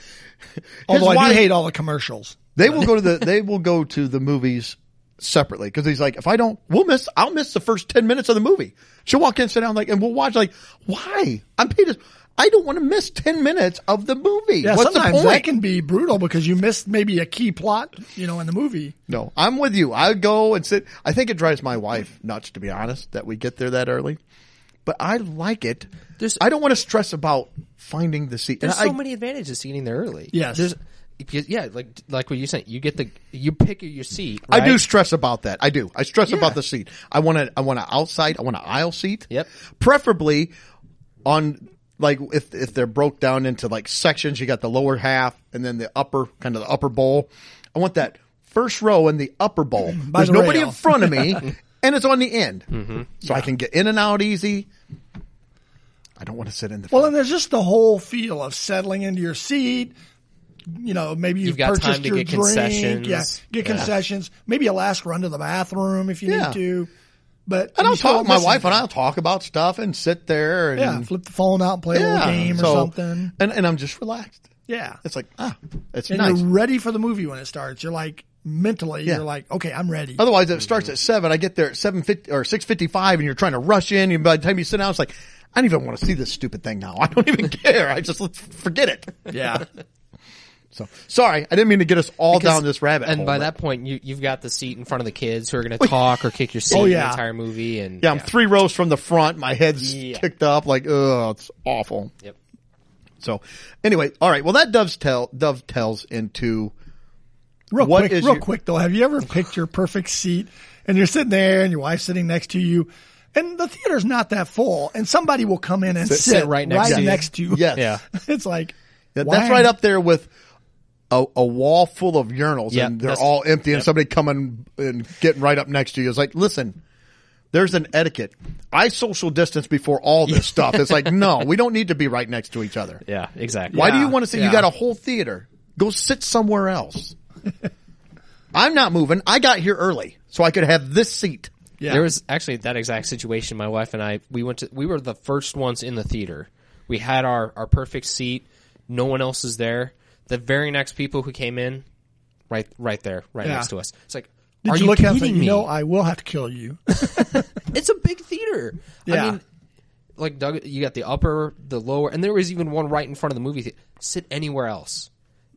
Although I wife- do hate all the commercials. they will go to the they will go to the movies separately because he's like, if I don't, we'll miss. I'll miss the first ten minutes of the movie. She'll walk in, sit down, like, and we'll watch. Like, why? I'm paid. As- I don't want to miss ten minutes of the movie. Yeah, What's the sometimes point? that can be brutal because you missed maybe a key plot, you know, in the movie. No, I'm with you. I go and sit. I think it drives my wife nuts, to be honest, that we get there that early. But I like it. There's- I don't want to stress about finding the seat. There's And so I- many advantages to getting there early. Yes. There's, because- yeah, like like what you're saying, you get the you pick your seat. I do stress about that. I do. I stress Yeah. about the seat. I want to. I want an outside. I want an aisle seat. Yep. Preferably on like if if they're broke down into like sections. You got the lower half and then the upper kind of the upper bowl. I want that first row in the upper bowl. By There's the nobody rail. in front of me, and it's on the end, mm-hmm. so I can get in and out easy. I don't want to sit in the. Well, front. and there's just the whole feel of settling into your seat. You know, maybe you've, You've got purchased time to your get drink. concessions. Yeah, get Yeah. concessions. Maybe a last run to the bathroom if you Yeah. need to. But and I'll talk. My wife and I'll talk about stuff and sit there and Yeah, flip the phone out and play a little game or so- something. And and I'm just relaxed. Yeah, It's like ah, it's and nice. you're ready for the movie when it starts. You're like mentally, Yeah. you're like, okay, I'm ready. Otherwise, it starts at seven. I get there at seven fifty or six fifty five, and you're trying to rush in. And by the time you sit down, it's like I don't even want to see this stupid thing now. I don't even care. I just forget it. Yeah, So sorry, I didn't mean to get us all Because- down this rabbit And hole. by but- that point, you you've got the seat in front of the kids who are going to oh, talk or kick your oh, seat Oh, the entire movie. And yeah, I'm three rows from the front. My head's Yeah. kicked up. Like, oh, it's awful. Yep. So anyway, all right. Well, that dovetail dovetails into real What quick, is real your- quick though. Have you ever picked your perfect seat and you're sitting there and your wife's sitting next to you? And the theater's not that full, and somebody will come in and sit, sit right next to you. next to you. yes, Yeah. it's like That- that's right up there with. A, a wall full of urinals Yeah, and they're all empty and somebody coming and getting right up next to you is like, listen, there's an etiquette. I social distance before all this stuff. It's like, no, we don't need to be right next to each other. Yeah, exactly. Why do you want to say yeah. you got a whole theater? Go sit somewhere else. I'm not moving. I got here early so I could have this seat. Yeah. There was actually that exact situation. My wife and I, we went to, we were the first ones in the theater. We had our, our perfect seat. No one else is there. The very next people who came in, right, right there, right Yeah. next to us. It's like, Did are you, you, look at it? kidding me? No, I will have to kill you. it's a big theater. Yeah. I mean, like Doug, you got the upper, the lower, and there was even one right in front of the movie theater. Sit anywhere else.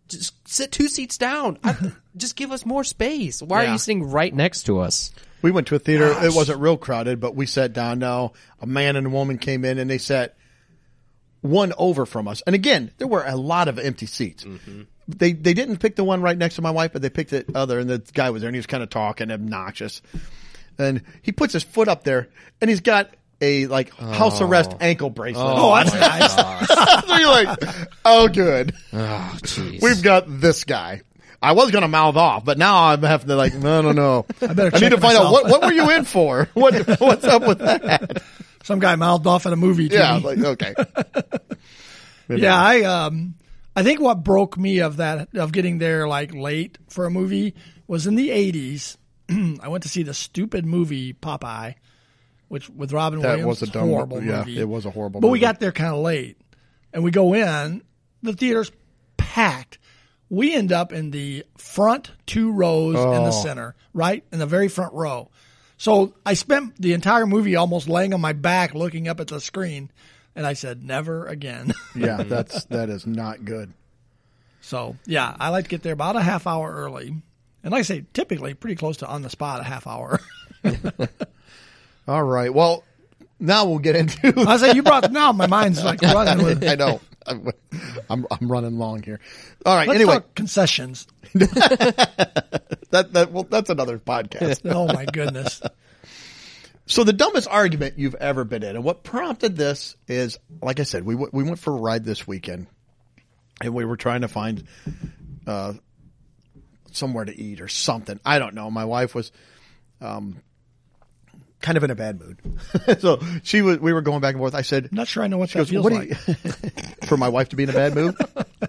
Just sit two seats down. I, just give us more space. Why are Yeah. you sitting right next to us? We went to a theater. Gosh. It wasn't real crowded, but we sat down. Now a man and a woman came in and they sat one over from us. And again, there were a lot of empty seats. Mm-hmm. They they didn't pick the one right next to my wife, but they picked the other. And the guy was there and he was kind of talking obnoxious. And he puts his foot up there and he's got a like house arrest ankle bracelet. Oh, that's nice. so you're like, oh, good. Oh, jeez. We've got this guy. I was going to mouth off, but now I'm having to like, no, no, no. I, better need check to find out what, what were you in for? What, what's up with that? Some guy mouthed off at a movie. Yeah, me. like, okay. Yeah, I um I think what broke me of that of getting there like late for a movie was in the eighties. I went to see the stupid movie Popeye, which with Robin That Williams. was a dumb- horrible yeah, movie. it was a horrible But we got there kind of late, and we go in. The theater's packed. We end up in the front two rows in the Oh. center, right in the very front row. So I spent the entire movie almost laying on my back, looking up at the screen, and I said, "Never again." Yeah, that's, that is not good. So yeah, I like to get there about a half hour early, and like I say, typically pretty close to on the spot a half hour. All right. Well, now we'll get into. I say you brought now my mind's like running with. I know. I'm, I'm, I'm running long here. All right. Let's anyway, concessions. that, that, well, that's another podcast. Oh my goodness. So the dumbest argument you've ever been in, and what prompted this is, like I said, we w- we went for a ride this weekend, and we were trying to find uh, somewhere to eat or something. I don't know. My wife was um, kind of in a bad mood, so she was. We were going back and forth. I said, I'm not sure I know what she that goes, feels "What like. you-" for my wife to be in a bad mood?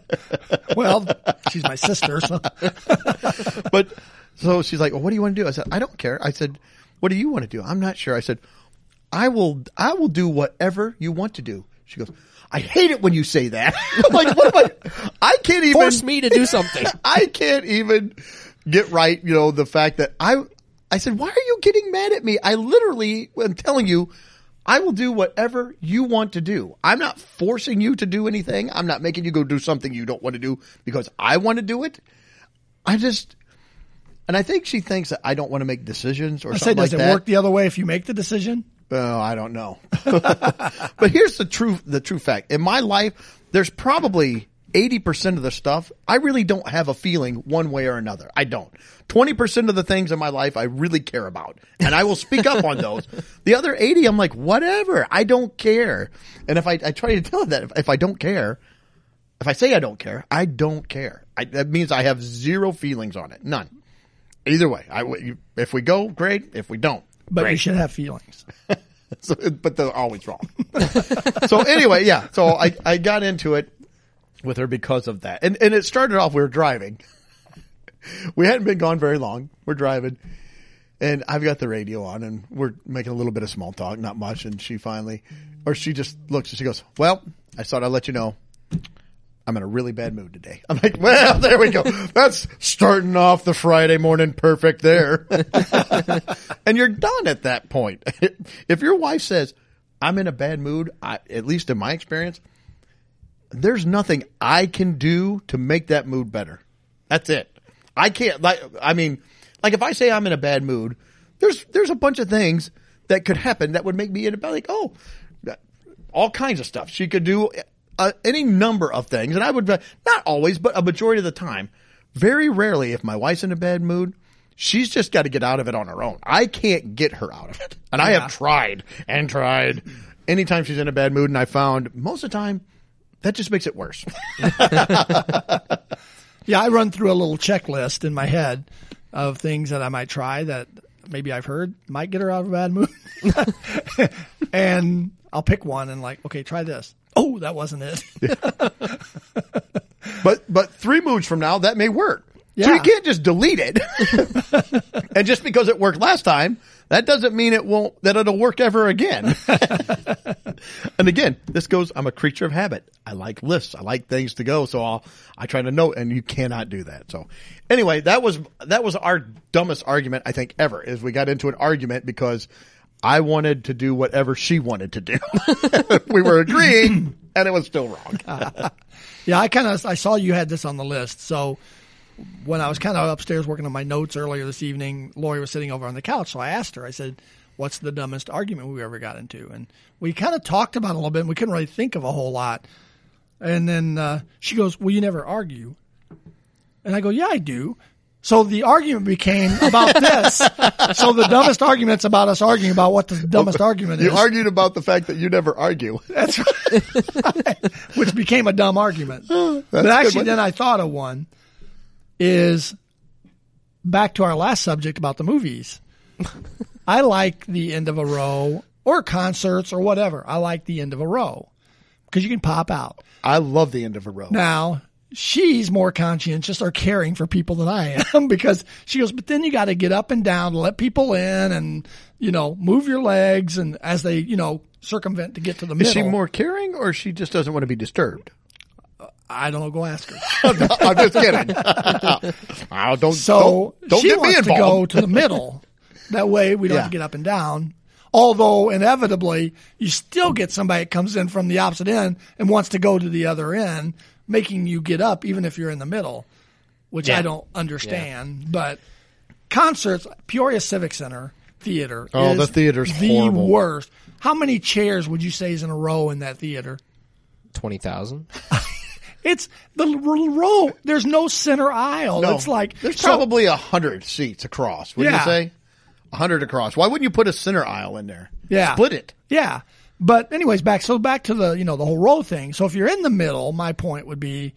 well, she's my sister, so but so she's like, well, "What do you want to do?" I said, "I don't care." I said, "What do you want to do?" I'm not sure. I said, "I will. I will do whatever you want to do." She goes, "I hate it when you say that." I'm like, what am I? I can't even Force me to do something. I can't even get right. You know the fact that I. I said, "Why are you getting mad at me?" I literally am telling you. I will do whatever you want to do. I'm not forcing you to do anything. I'm not making you go do something you don't want to do because I want to do it. I just, and I think she thinks that I don't want to make decisions or I say, something does like it that. work the other way if you make the decision? Oh, I don't know. but here's the true the true fact. In my life, there's probably 80% of the stuff I really don't have a feeling one way or another. I don't. 20% of the things in my life I really care about and I will speak up on those. The other 80 I'm like whatever. I don't care. And if I I try to tell that if, if I don't care, if I say I don't care, I don't care. I, that means I have zero feelings on it. None. Either way, I, if we go, great. If we don't, But great. you should have feelings. So, but they're always wrong. so anyway, yeah. So I, I got into it with her because of that. And, and it started off, we were driving. We hadn't been gone very long. We're driving and I've got the radio on and we're making a little bit of small talk, not much. And she finally, or she just looks and she goes, well, I thought I'd let you know. I'm in a really bad mood today. I'm like, well, there we go. That's starting off the Friday morning perfect there. and you're done at that point. if your wife says, I'm in a bad mood, I, at least in my experience, there's nothing I can do to make that mood better. That's it. I can't like I mean, like if I say I'm in a bad mood, there's there's a bunch of things that could happen that would make me in a bad like, oh, all kinds of stuff. She could do uh, any number of things, and I would not always, but a majority of the time. Very rarely, if my wife's in a bad mood, she's just got to get out of it on her own. I can't get her out of it, and I have tried and tried. Anytime she's in a bad mood, and I found most of the time that just makes it worse. Yeah, I run through a little checklist in my head of things that I might try that maybe I've heard might get her out of a bad mood. and I'll pick one and like, okay, try this. Oh, that wasn't it. But but three moods from now, that may work. So you can't just delete it. and just because it worked last time, that doesn't mean it won't that it'll work ever again. and again, this goes I'm a creature of habit. I like lists. I like things to go, so I'll I try to note and you cannot do that. So anyway, that was that was our dumbest argument I think ever is we got into an argument because I wanted to do whatever she wanted to do. we were agreeing and it was still wrong. Yeah, I kind of I saw you had this on the list. So when I was kind of upstairs working on my notes earlier this evening, Lori was sitting over on the couch. So I asked her. I said, "What's the dumbest argument we ever got into?" And we kind of talked about it a little bit. and We couldn't really think of a whole lot. And then uh, she goes, "Well, you never argue." And I go, "Yeah, I do." So the argument became about this. so the dumbest argument's about us arguing about what the dumbest argument You is. You argued about the fact that you never argue. That's right. Which became a dumb argument. but actually, then I thought of one. Is back to our last subject about the movies. I like the end of a row or concerts or whatever. I like the end of a row because you can pop out. I love the end of a row. Now, she's more conscientious or caring for people than I am because she goes, but then you got to get up and down to let people in and, you know, move your legs and as they, you know, circumvent to get to the Is she more caring or she just doesn't want to be disturbed? I don't know. Go ask her. I'm just kidding. oh, don't, So don't, don't she get me wants to go to the middle. That way we don't Yeah. have to get up and down. Although inevitably you still get somebody that comes in from the opposite end and wants to go to the other end, making you get up even if you're in the middle, which I don't understand. But concerts, Peoria Civic Center Theater. Oh, the theater's the horrible. worst. How many chairs would you say is in a row in that theater? Twenty thousand. It's the row. There's no center aisle. No, It's like there's so- probably a hundred seats across. Wouldn't Yeah. you say? A hundred across. Why wouldn't you put a center aisle in there? Yeah. Split it. Yeah. But anyways, back so back to the you know the whole row thing. So if you're in the middle, my point would be,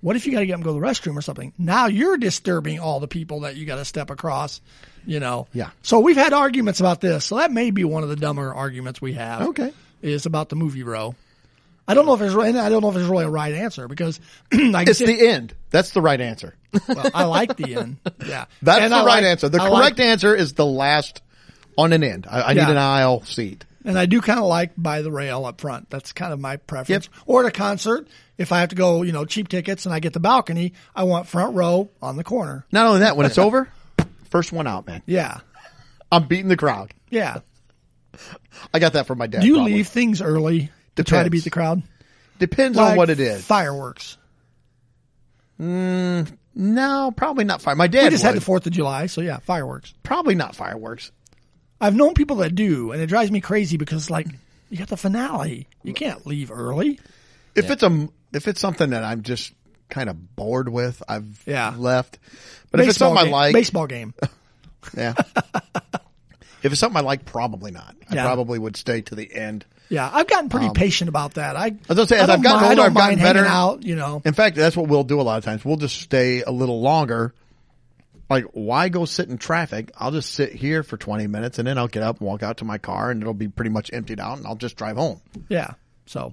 what if you got to get up and go to the restroom or something? Now you're disturbing all the people that you got to step across. You know. Yeah. So we've had arguments about this. So that may be one of the dumber arguments we have. Okay. Is about the movie row. I don't know if there's and I don't know if there's really a right answer because I It's guess the end. That's the right answer. well, I like the end. Yeah. That's And the I right like- answer. The I correct like- answer is the last on an end. I, I Yeah. need an aisle seat. And I do kind of like by the rail up front. That's kind of my preference. Or at a concert, if I have to go, you know, cheap tickets and I get the balcony, I want front row on the corner. Not only that, when it's over, first one out, man. Yeah. I'm beating the crowd. Yeah. I got that from my dad. Do you probably. leave things early to try to beat the crowd? Depends on what it is. Fireworks. Mm, no, probably not fire. My dad We just had the 4th of July, so yeah, fireworks. probably not fireworks. I've known people that do, and it drives me crazy because, like, you got the finale. You can't leave early. If it's a if it's something that I'm just kind of bored with, I've Yeah. left. But if it's something game, I like, baseball game. yeah. if it's something I like, probably not. I Yeah. probably would stay to the end. Yeah, I've gotten pretty patient about that. I, Um, was gonna say, I as I've gotten mind, older, I've gotten better. out. You know, In fact, that's what we'll do a lot of times. We'll just stay a little longer Like, why go sit in traffic? I'll just sit here for 20 minutes and then I'll get up and walk out to my car and it'll be pretty much emptied out and I'll just drive home. Yeah. So,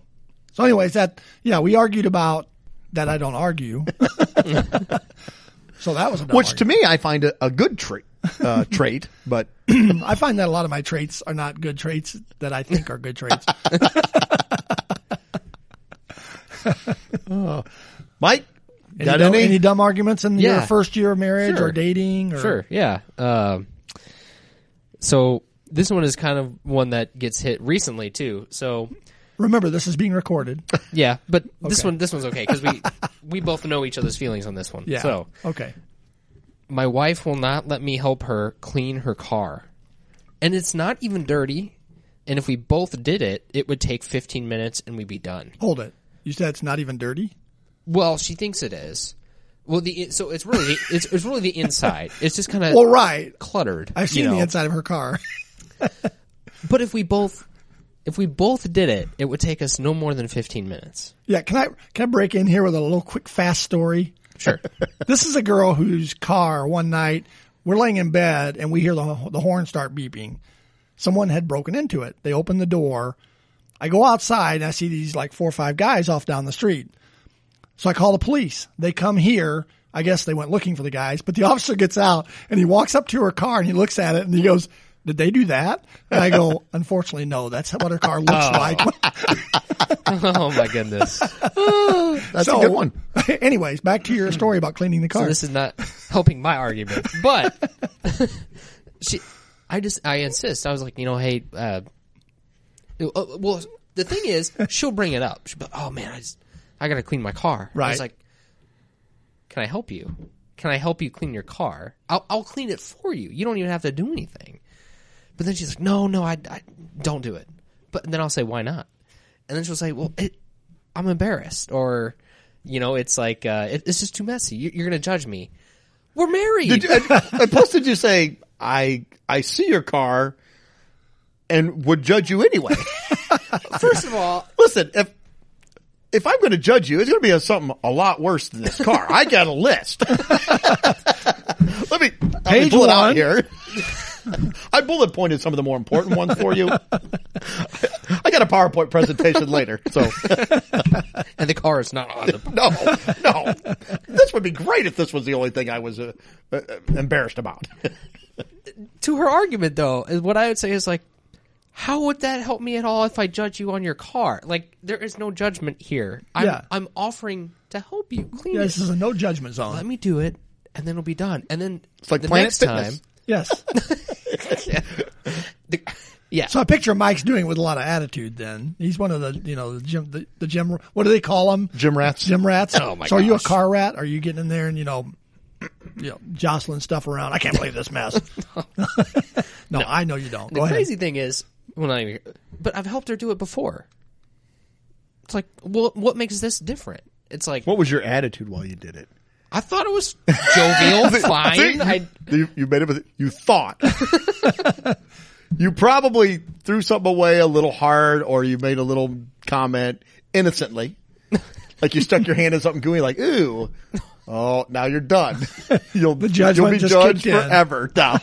so anyways, that yeah, we argued about that. I don't argue. so that was Which to me, I find a, a good trait, uh, trait, but. I find that a lot of my traits are not good traits that I think are good traits. Mike, Any, got dumb, any? any dumb arguments in your first year of marriage Sure. or dating? Or, Sure, yeah. Um, so this one is kind of one that gets hit recently too. So Remember, this is being recorded. yeah, but this one this one's okay because we we both know each other's feelings on this one. Yeah. So okay. My wife will not let me help her clean her car, and it's not even dirty. And if we both did it, it would take 15 minutes and we'd be done. Hold it. You said it's not even dirty. Well, she thinks it is. Well, the so it's really it's it's really the inside. It's just kind of Well, right. cluttered. I've you seen the inside of her car. But if we both if we both did it, it would take us no more than 15 minutes. yeah. Can I can I break in here with a little quick fast story? Sure. This is a girl whose car one night we're laying in bed and we hear the the horn start beeping. Someone had broken into it. They opened the door. I go outside and I see these like four or five guys off down the street. So I call the police. They come here. I guess they went looking for the guys, but the officer gets out and he walks up to her car and he looks at it and he goes, "Did they do that?" And I go, "Unfortunately, no. That's what her car looks like." oh my goodness. That's so, a good one. anyways, back to your story about cleaning the car. So this is not helping my argument, but she, I just, I insist. I was like, you know, hey, uh, uh, well, the thing is, she'll bring it up. She'll be, oh man, I just, I gotta clean my car. I Right. was like, can I help you? Can I help you clean your car? I'll, I'll clean it for you. You don't even have to do anything. But then she's like, no, no, I, I don't do it. But then I'll say, why not? And then she'll say, well, it, I'm embarrassed, or you know, it's like uh, it, it's just too messy. You, you're going to judge me. We're married. Did you, and, and plus, did you say I I see your car and would judge you anyway? First of all, Listen, if if I'm going to judge you, it's going to be a, something a lot worse than this car. I got a list. Let me let me Page pull it out one. here. I bullet pointed some of the more important ones for you. I got a PowerPoint presentation later, so and the car is not on the. no, no. This would be great if this was the only thing I was uh, uh, embarrassed about. To her argument, though, is what I would say is like, how would that help me at all if I judge you on your car? Like, there is no judgment here. I'm, Yeah. I'm offering to help you clean Yeah, it. this is a no judgment zone. Let me do it, and then it'll be done. And then It's like the Planet next Fitness. time, Yes. the, yeah. So I picture Mike's doing it with a lot of attitude. Then he's one of the you know the gym the, the gym. What do they call them? Gym rats. Gym rats. Oh, my So are you a car rat? Are you getting in there and you know, you know, jostling stuff around? I can't believe this mess. no, I know you don't. The Go ahead. crazy thing is, well, not even, but I've helped her do it before. It's like, well, what makes this different? It's like What was your attitude while you did it? I thought it was jovial, fine. I, you, you made it with you thought. you probably threw something away a little hard, or you made a little comment innocently, like you stuck your hand in something gooey, like ooh. Oh, now you're done. You'll the judgment you'll be just judged kicked in. forever. Now.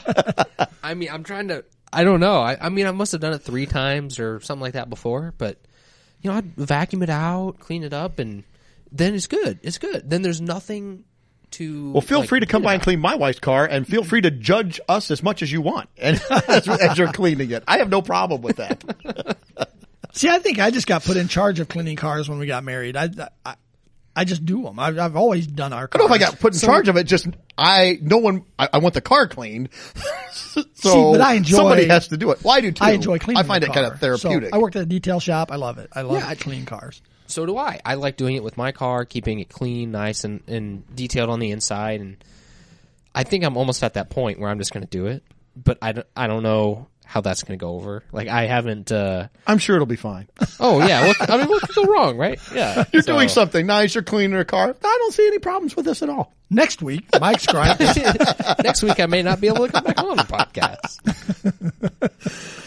I mean, I'm trying to. I don't know. I, I mean, I must have done it three times or something like that before. But you know, I'd vacuum it out, clean it up, and then it's good. It's good. Then there's nothing to. Well, feel like, free to come beat by and clean my wife's car, and feel free to judge us as much as you want, and as, as you're cleaning it. I have no problem with that. See, I think I just got put in charge of cleaning cars when we got married. I I, I just do them. I've, I've always done our I don't know if I got put in charge of it. Just I, no one. I, I want the car cleaned, so See, but I enjoy- somebody has to do it. Well, I do too. I enjoy cleaning. I find the it kind of therapeutic. So I worked at a detail shop. I love it. I love Yeah, I- clean cars. So do I. I like doing it with my car, keeping it clean, nice, and, and detailed on the inside. And I think I'm almost at that point where I'm just going to do it. But I don't, I don't know how that's going to go over. Like I haven't. Uh, I'm sure it'll be fine. oh yeah. What, I mean, what could go wrong, right? Yeah. You're So- doing something nice. You're cleaning a car. I don't see any problems with this at all. Next week, Mike's crying. Next week I may not be able to come back on the podcast.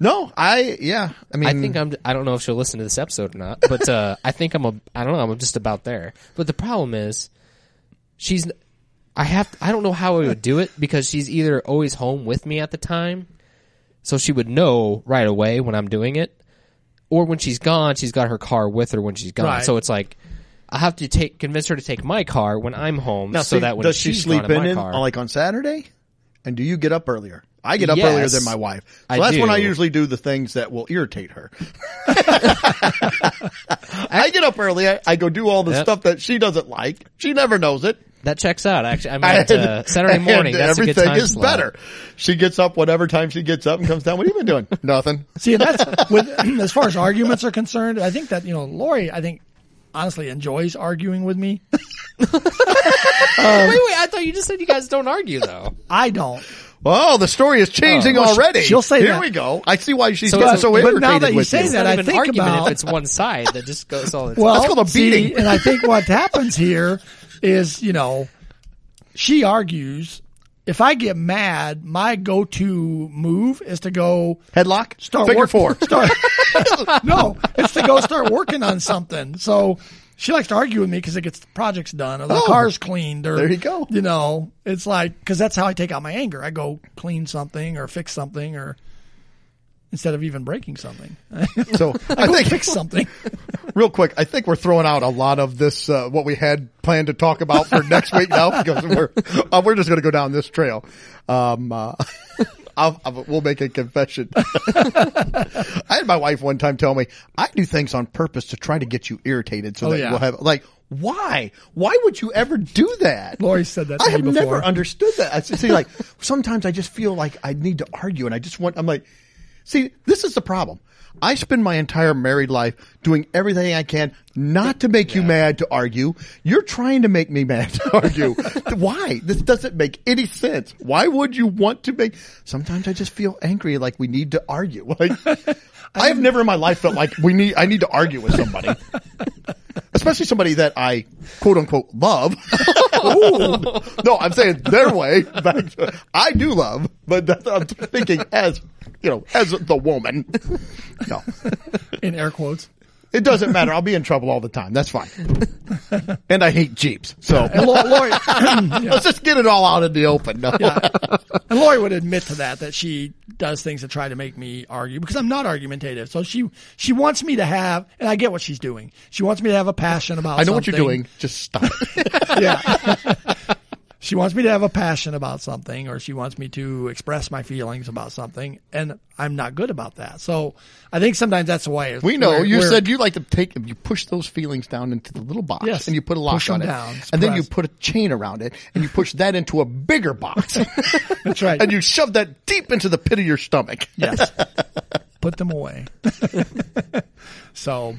No, I yeah. I mean, I think I'm. I don't know if she'll listen to this episode or not, but uh, I think I'm a. I don't know. I'm just about there. But the problem is, she's I have I don't know how I would do it because she's either always home with me at the time, so she would know right away when I'm doing it, or when she's gone, she's got her car with her when she's gone. Right. So it's like I have to take convince her to take my car when I'm home, Now, so that when does she she's sleep gone in in car, like on Saturday? And do you get up earlier? I get up Yes, earlier than my wife. So I that's when I usually do the things that will irritate her. I get up early. I, I go do all the Yep. stuff that she doesn't like. She never knows it. that checks out. Actually, I meant uh, Saturday morning. That's a good everything time is slot. better. She gets up whatever time she gets up and comes down. What have you been doing? Nothing. See, that's with as far as arguments are concerned. I think that you know, Lori. I think honestly enjoys arguing with me. wait, wait! I thought you just said you guys don't argue though. I don't. Well, the story is changing Oh, well, already. she'll say Here that. we go. I see why she's So getting it's- so but now that you with say you. That, I even think an about- if it's one side that just goes all the time. Well, That's called a see, beating. and I think what happens here is, you know, she argues. If I get mad, my go-to move is to go Headlock? start Figure work- four. Start, no, it's to go start working on something. So she likes to argue with me because it gets the projects done or the Oh. car's cleaned or There you go. You know, it's like because that's how I take out my anger. I go clean something or fix something or instead of even breaking something, So I I think fix something. real quick, I think we're throwing out a lot of this, uh, what we had planned to talk about for next week now, because we're, uh, we're just going to go down this trail. Um, uh, I'll, I'll, we'll make a confession. I had my wife one time tell me, I do things on purpose to try to get you irritated so Oh, that yeah. we'll have, like, why? Why would you ever do that? Lori said that to I me have before. never understood that. I see, like, sometimes I just feel like I need to argue and I just want, I'm like, see, this is the problem. I spend my entire married life doing everything I can not to make you mad to argue. You're trying to make me mad to argue. Why? This doesn't make any sense. Why would you want to make, sometimes I just feel angry like we need to argue. Like, I have never in my life felt like we need, I need to argue with somebody. Especially somebody that I quote unquote love. No, I'm saying their way. Back to- I do love, but that's, I'm thinking as, you know, as the woman. No, in air quotes. It doesn't matter. I'll be in trouble all the time. That's fine. And I hate Jeeps. So Lori, let's just get it all out in the open. No. and Lori would admit to that that she does things to try to make me argue because I'm not argumentative. So she she wants me to have, and I get what she's doing. She wants me to have a passion about. I know what you're something. doing. Just stop. Yeah. She wants me to have a passion about something, or she wants me to express my feelings about something, and I'm not good about that. So I think sometimes that's the way. We know where- you where- said you like to take you push those feelings down into the little box Yes. and you put a lock on it, down, and then you put a chain around it and you push that into a bigger box. That's right. and you shove that deep into the pit of your stomach. Yes. Put them away. so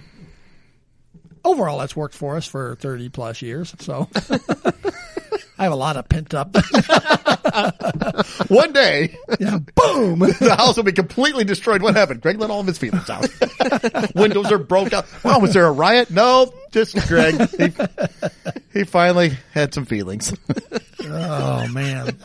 overall, that's worked for us for 30 plus years. So I have a lot of pent up. One day, yeah, boom. the house will be completely destroyed. What happened? Greg let all of his feelings out. Windows are broke out. Wow, was there a riot? No, just Greg. He, he finally had some feelings. Oh man.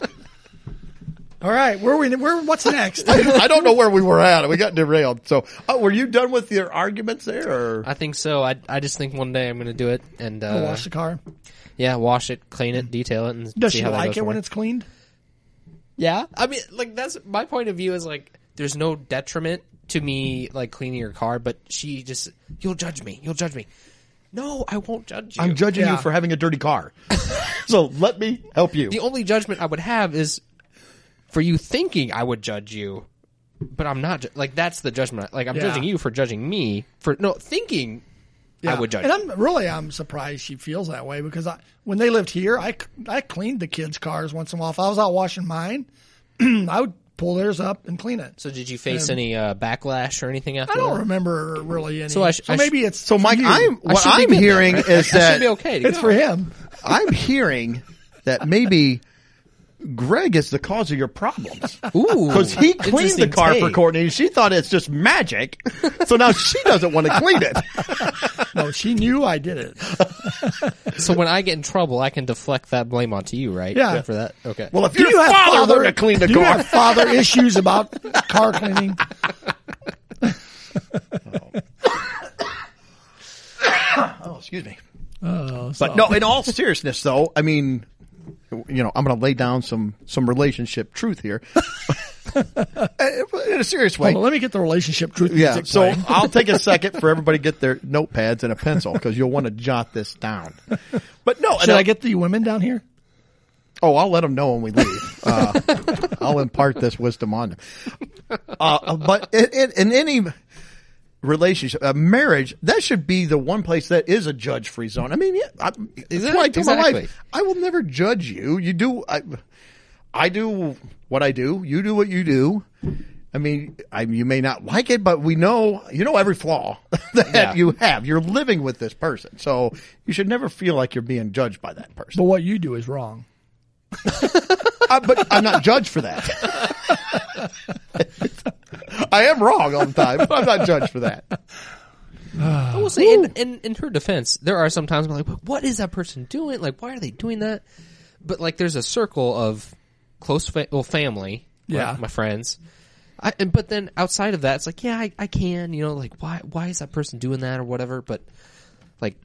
All right, where we? Where? What's next? I don't know where we were at. We got derailed. So, oh, were you done with your arguments there? Or I think so. I I just think one day I'm going to do it and uh, wash the car. Yeah, wash it, clean it, mm. detail it, and Does see she how that like goes it for when her. it's cleaned? Yeah, I mean, like that's my point of view is like there's no detriment to me like cleaning your car, but she just you'll judge me, you'll judge me. No, I won't judge you. I'm judging Yeah. you for having a dirty car. so let me help you. the only judgment I would have is for you thinking I would judge you, but I'm not. Ju- like that's the judgment. Like I'm Yeah. judging you for judging me for no thinking I would judge. And. I'm really I'm surprised she feels that way because I when they lived here, I I cleaned the kids' cars once in a while. If I was out washing mine, I would pull theirs up and clean it. So did you face any uh, backlash or anything after I don't that? remember really any. So I sh- I sh- maybe it's so, Mike, you. I'm what should I'm good then, hearing right? is that be okay. It's go. for him. I'm hearing that maybe Greg is the cause of your problems. Ooh, Because he cleaned the interesting car for. Courtney and she thought it's just magic. So now she doesn't want to clean it. No, she knew I did it. So when I get in trouble, I can deflect that blame onto you, right? Yeah. For that, okay. Well, if Do your you have father father were to clean the do you have father issues about car cleaning? oh, excuse me. Oh, But no, in all seriousness though, I mean, you know, I'm going to lay down some some relationship truth here in a serious way. Hold on, let me get the relationship truth Yeah. So. I'll take a second for everybody to get their notepads and a pencil because you'll want to jot this down. But no, Should I- I get the women down here? Oh, I'll let them know when we leave. Uh, I'll impart this wisdom on them. Uh, but in, in, in any relationship, a marriage, that should be the one place that is a judge-free zone. I mean, yeah, I, it's why I tell my wife, I will never judge you. You do, I, I do what I do. You do what you do. I mean, I, you may not like it, but we know, you know every flaw that Yeah. you have. You're living with this person. So you should never feel like you're being judged by that person. But what you do is wrong. Uh, but I'm not judged for that. I am wrong all the time, but I'm not judged for that. I will say, in, in in her defense, there are some times I'm like, what is that person doing? Like, why are they doing that? But like, there's a circle of close fa- well, family, right? Yeah. my friends. I, and but then outside of that, it's like, yeah, I, I can, you know, like why why is that person doing that or whatever? But like,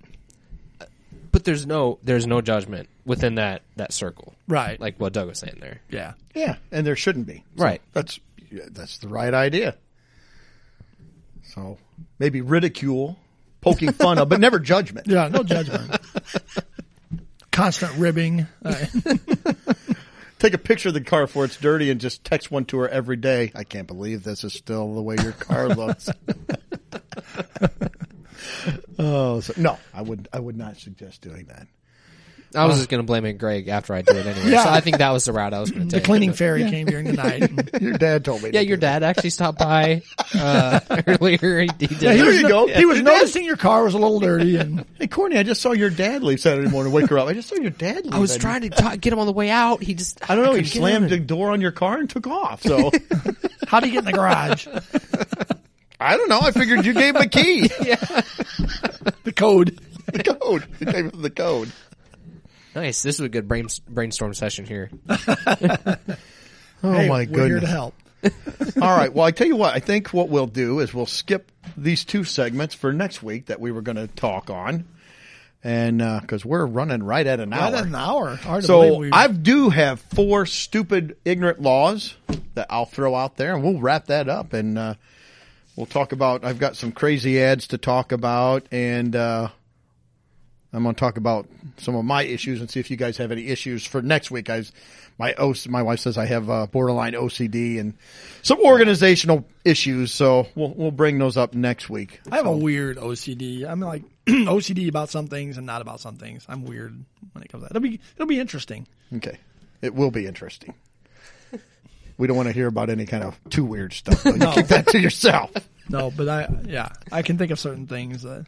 but there's no there's no judgment within that that circle, Right. Like what Doug was saying there. Yeah. Yeah, and there shouldn't be. So Right. That's yeah, that's the right idea. So maybe ridicule, poking fun of, but never judgment. Yeah. No judgment. Constant ribbing. Take a picture of the car before it's dirty and just text one to her every day. I can't believe this is still the way your car looks. oh so, no, I would I would not suggest doing that. I was just going to blame it Greg after I did it anyway. Yeah. So I think that was the route I was going to take. the cleaning fairy came during the night. Your dad told me. Yeah, to your do that. dad actually stopped by uh, earlier. He, he did. Yeah, he There was you no- go. He was Your dad- noticing your car was a little dirty, and Hey, Courtney, I just saw your dad leave Saturday morning. Wake her up. I just saw your dad leave. I was And- trying to ta- get him on the way out. He just I don't know. He slammed the door on your car and took off. So how do you get in the garage? I don't know. I figured you gave him a key. Yeah. the code. the code. You gave him the code. Nice. This is a good brain, brainstorm session here. Oh Hey, my we're here to help. All right. Well, I tell you what. I think what we'll do is we'll skip these two segments for next week that we were going to talk on, and because we're running right at an hour. Right at an hour. Hard So we- I do have four stupid, ignorant laws that I'll throw out there, and we'll wrap that up, and uh, we'll talk about. I've got some crazy ads to talk about, and uh, I'm going to talk about some of my issues and see if you guys have any issues for next week. I, my OC, my wife says I have uh, borderline OCD and some organizational issues, so we'll we'll bring those up next week. I have So- a weird OCD. I'm like OCD about some things and not about some things. I'm weird when it comes to that. It'll be it'll be interesting. Okay. It will be interesting. We don't want to hear about any kind of too weird stuff. You keep that to yourself. No, but I yeah, I can think of certain things that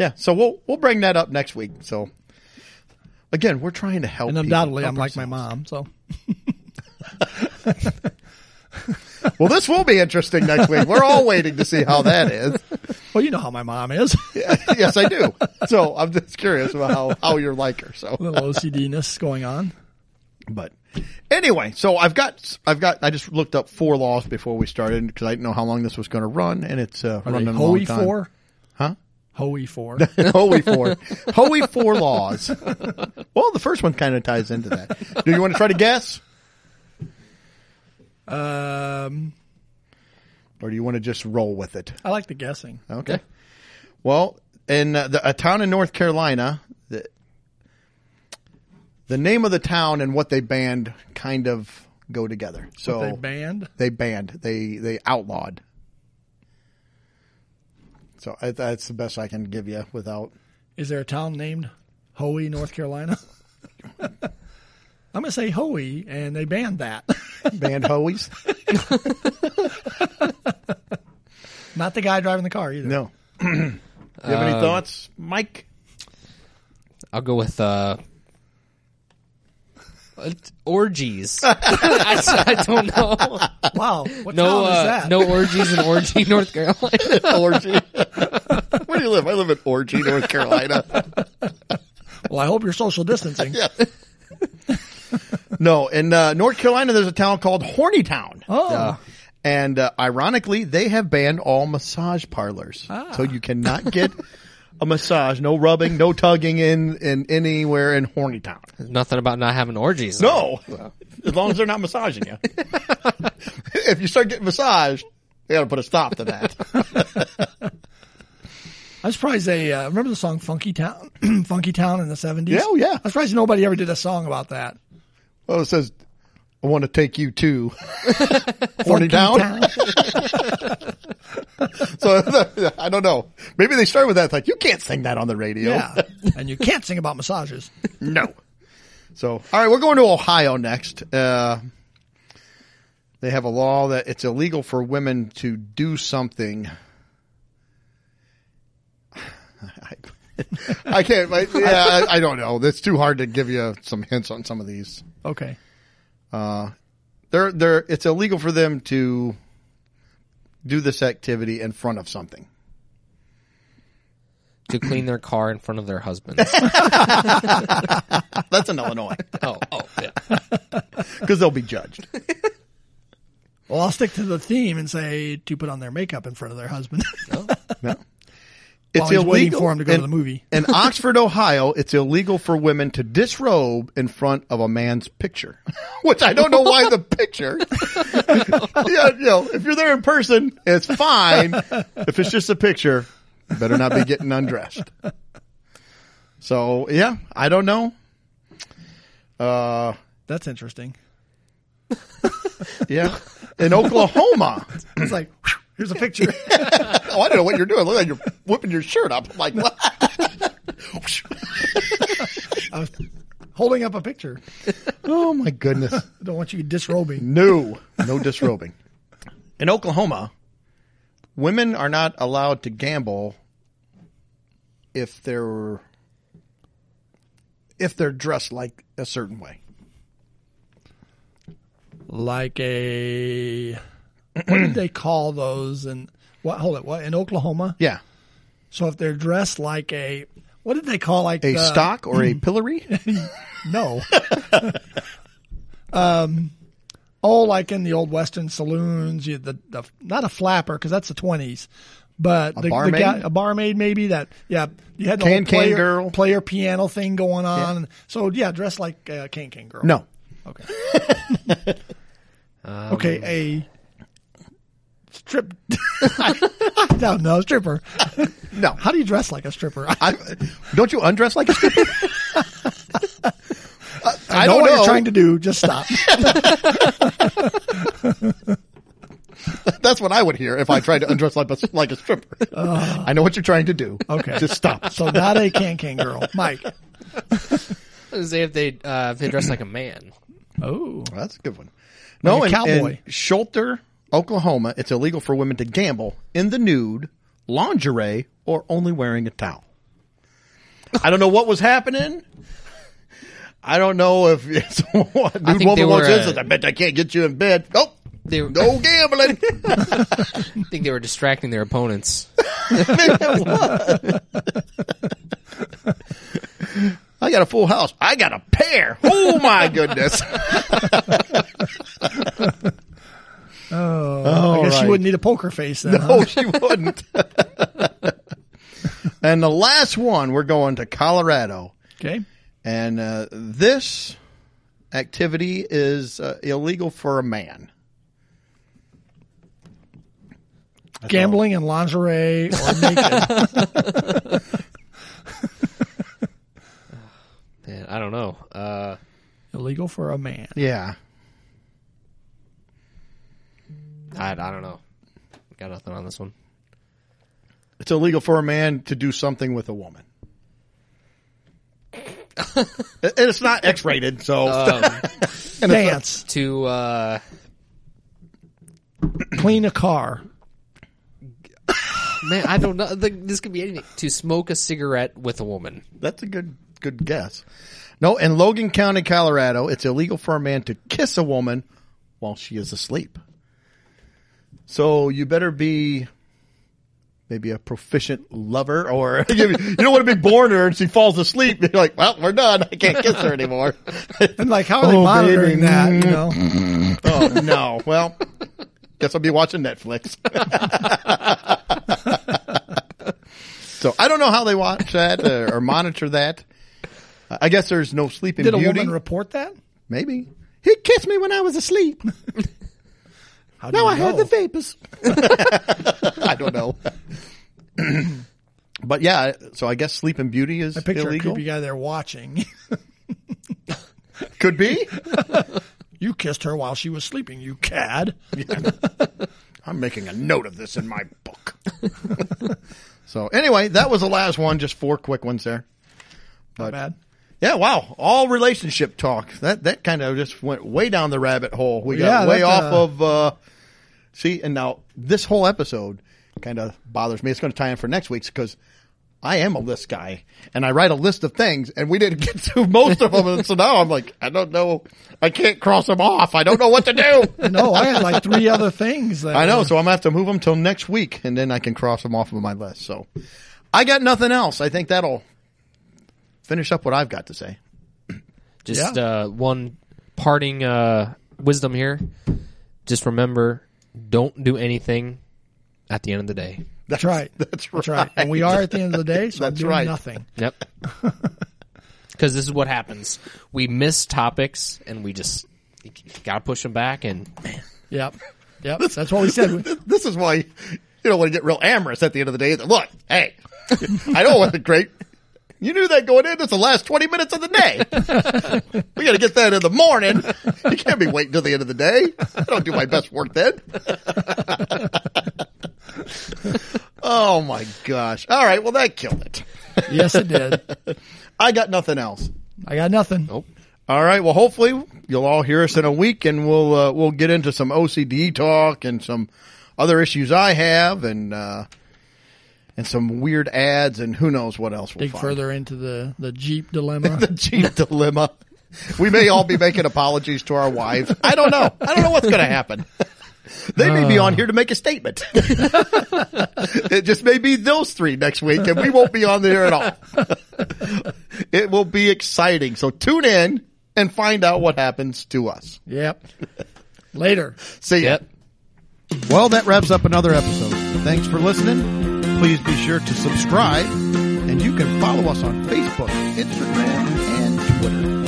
Yeah. So we'll we'll bring that up next week. So again, we're trying to help. and undoubtedly I'm like my mom, so Well, this will be interesting next week. We're all waiting to see how that is. well you know how my mom is. yes, I do. So I'm just curious about how how you're like her. So A little OCD-ness going on. But anyway, so I've got I've got I just looked up four laws before we started because I didn't know how long this was going to run, and it's uh, Are running a long time. four? Huh? Hoey four. Hoey four, Hoey four laws. Well, the first one kind of ties into that. Do you want to try to guess, um or do you want to just roll with it? I like the guessing. Okay. Well, in uh, the, a town in North Carolina, the, the name of the town and what they banned kind of go together. So They banned. they banned, they they outlawed. So I, that's the best I can give you without. Is there a town named Hoey, North Carolina? I'm gonna say Hoey, and they banned that. Banned Hoeys? Not the guy driving the car either. No. You have any thoughts, Mike? I'll go with uh, uh, orgies. I, I don't know. Wow, what No, town is uh, that? no orgies in Orgy, North Carolina. Orgy. Where do you live? I live in Orgy, North Carolina. Well, I hope you're social distancing. yeah. No, in uh, North Carolina, there's a town called Hornytown. Oh, And uh, ironically, they have banned all massage parlors. Ah. So you cannot get a massage, no rubbing, no tugging in in anywhere in Horny Town. Nothing about not having orgies. No, as long as they're not massaging you. if you start getting massaged, they got to put a stop to that. I'm surprised they uh, remember the song "Funky Town," "Funky Town" in the '70s. Yeah, oh, yeah. I'm surprised nobody ever did a song about that. Well, it says, "I want to take you to Horny Town." So I don't know. Maybe they start with that. It's like you can't sing that on the radio. Yeah, and you can't sing about massages. No. So, all right, we're going to Ohio next. Uh, they have a law that it's illegal for women to do something. I, I can't. I, yeah, I, I don't know. It's too hard to give you some hints on some of these. Okay. Uh, they're they're. It's illegal for them to do this activity in front of something. To clean their car in front of their husbands. That's in Illinois oh, oh, yeah. because they'll be judged. Well, I'll stick to the theme and say to put on their makeup in front of their husband No. While he's waiting for him to go in, to the movie. in Oxford, Ohio, it's illegal for women to disrobe in front of a man's picture, which I don't know why the picture. yeah, you know, if you're there in person, it's fine. If it's just a picture, better not be getting undressed. So yeah, I don't know. Uh, That's interesting. yeah, in Oklahoma. It's like whew, here's a picture. Oh, I don't know what you're doing. Look like you're whipping your shirt up. I'm like, what? I was holding up a picture. oh my goodness. I don't want you disrobing. No, no disrobing. In Oklahoma, women are not allowed to gamble if they're if they're dressed like a certain way. Like a what did they call those? And what? Hold it. What in Oklahoma? Yeah, So if they're dressed like a what did they call like a the- stock or a pillory. No. um, oh, like in the old Western saloons, you the, the not a flapper because that's the twenties, but the, the barmaid? guy, a barmaid maybe that yeah you had the Can- whole player, girl? player piano thing going on. So yeah, dressed like a can can girl. No, Okay. okay, a strip. I don't know, stripper. no. How do you dress like a stripper? I, I, don't you undress like a stripper? I, I know don't what know. you're trying to do. Just stop. That's what I would hear if I tried to undress like a, like a stripper. I know what you're trying to do. Okay. just stop. so not a can can girl, Mike. Say if they uh, if they dress like a man. Oh, That's a good one. No, Like a in, cowboy. in Schulter, Oklahoma, it's illegal for women to gamble in the nude, lingerie, or only wearing a towel. I don't know what was happening. I don't know if it's what dude woman they walks were, in uh, says, I bet I can't get you in bed. Oh, They were, no gambling. I think they were distracting their opponents. I got a full house. I got a pair. Oh my goodness. Oh, I guess right. you wouldn't need a poker face then. huh? No, she wouldn't. and the last one, we're going to Colorado. Okay. And uh, this activity is uh, illegal for a man. Gambling in lingerie or naked. Man, I don't know. Uh, Illegal for a man. Yeah. I, I don't know. Got nothing on this one. It's illegal for a man to do something with a woman. and it's not X rated, so. And it's Dance. To uh, Clean a car. man, I don't know. The, this could be anything. To smoke a cigarette with a woman. That's a good good guess. No, in Logan County, Colorado, it's illegal for a man to kiss a woman while she is asleep. So you better be maybe a proficient lover, or you don't want to be born her and she falls asleep. You're like, well, we're done. I can't kiss her anymore. And like, how are they Oh, monitoring baby. that? You know, oh no. Well, guess I'll be watching Netflix. So I don't know how they watch that uh, or monitor that. I guess there's no sleeping Did a beauty. woman report that? Maybe he kissed me when I was asleep. How do now you I have know? the vapors. I don't know. but yeah, so I guess sleeping beauty is I picture illegal. a creepy guy there watching. Could be. you kissed her while she was sleeping, you cad. I'm making a note of this in my book. so anyway, that was the last one. Just four quick ones there. Not bad. Yeah, wow. All relationship talk. That that kind of just went way down the rabbit hole. We got Yeah, way that, off uh, of uh see and now this whole episode kind of bothers me. It's going to tie in for next week's because I am a list guy and I write a list of things and we didn't get to most of them. And so now I'm like, I don't know. I can't cross them off. I don't know what to do. No, I had like three other things. That I know. were- So I'm going to have to move them till next week and then I can cross them off of my list. So I got nothing else. I think that'll finish up what I've got to say. Just Yeah. uh, one parting uh, wisdom here. Just remember, don't do anything at the end of the day. That's right. That's right. That's right. And we are at the end of the day, so I'm That's doing right. nothing. Yep. Because this is what happens. We miss topics, and we just got to push them back. And man, Yep. Yep. That's what we said. This is why you don't want to get real amorous at the end of the day. Look, hey, I don't wasn't great. You knew that going in. It's the last 20 minutes of the day. we got to get that in the morning. You can't be waiting till the end of the day. I don't do my best work then. oh my gosh. All right. Well, that killed it. Yes, it did. I got nothing else. I got nothing. Nope. All right. Well, hopefully you'll all hear us in a week, and we'll uh, we'll get into some OCD talk and some other issues I have, and uh, and some weird ads, and who knows what else we'll Dig find. further into the, the Jeep dilemma. the Jeep dilemma. We may all be making apologies to our wives. I don't know. I don't know what's going to happen. They may be on uh. here to make a statement. it just may be those three next week, and we won't be on there at all. it will be exciting. So tune in and find out what happens to us. yep. Later. See ya. Yep. Well, that wraps up another episode. Thanks for listening. Please be sure to subscribe, and you can follow us on Facebook, Instagram, and Twitter.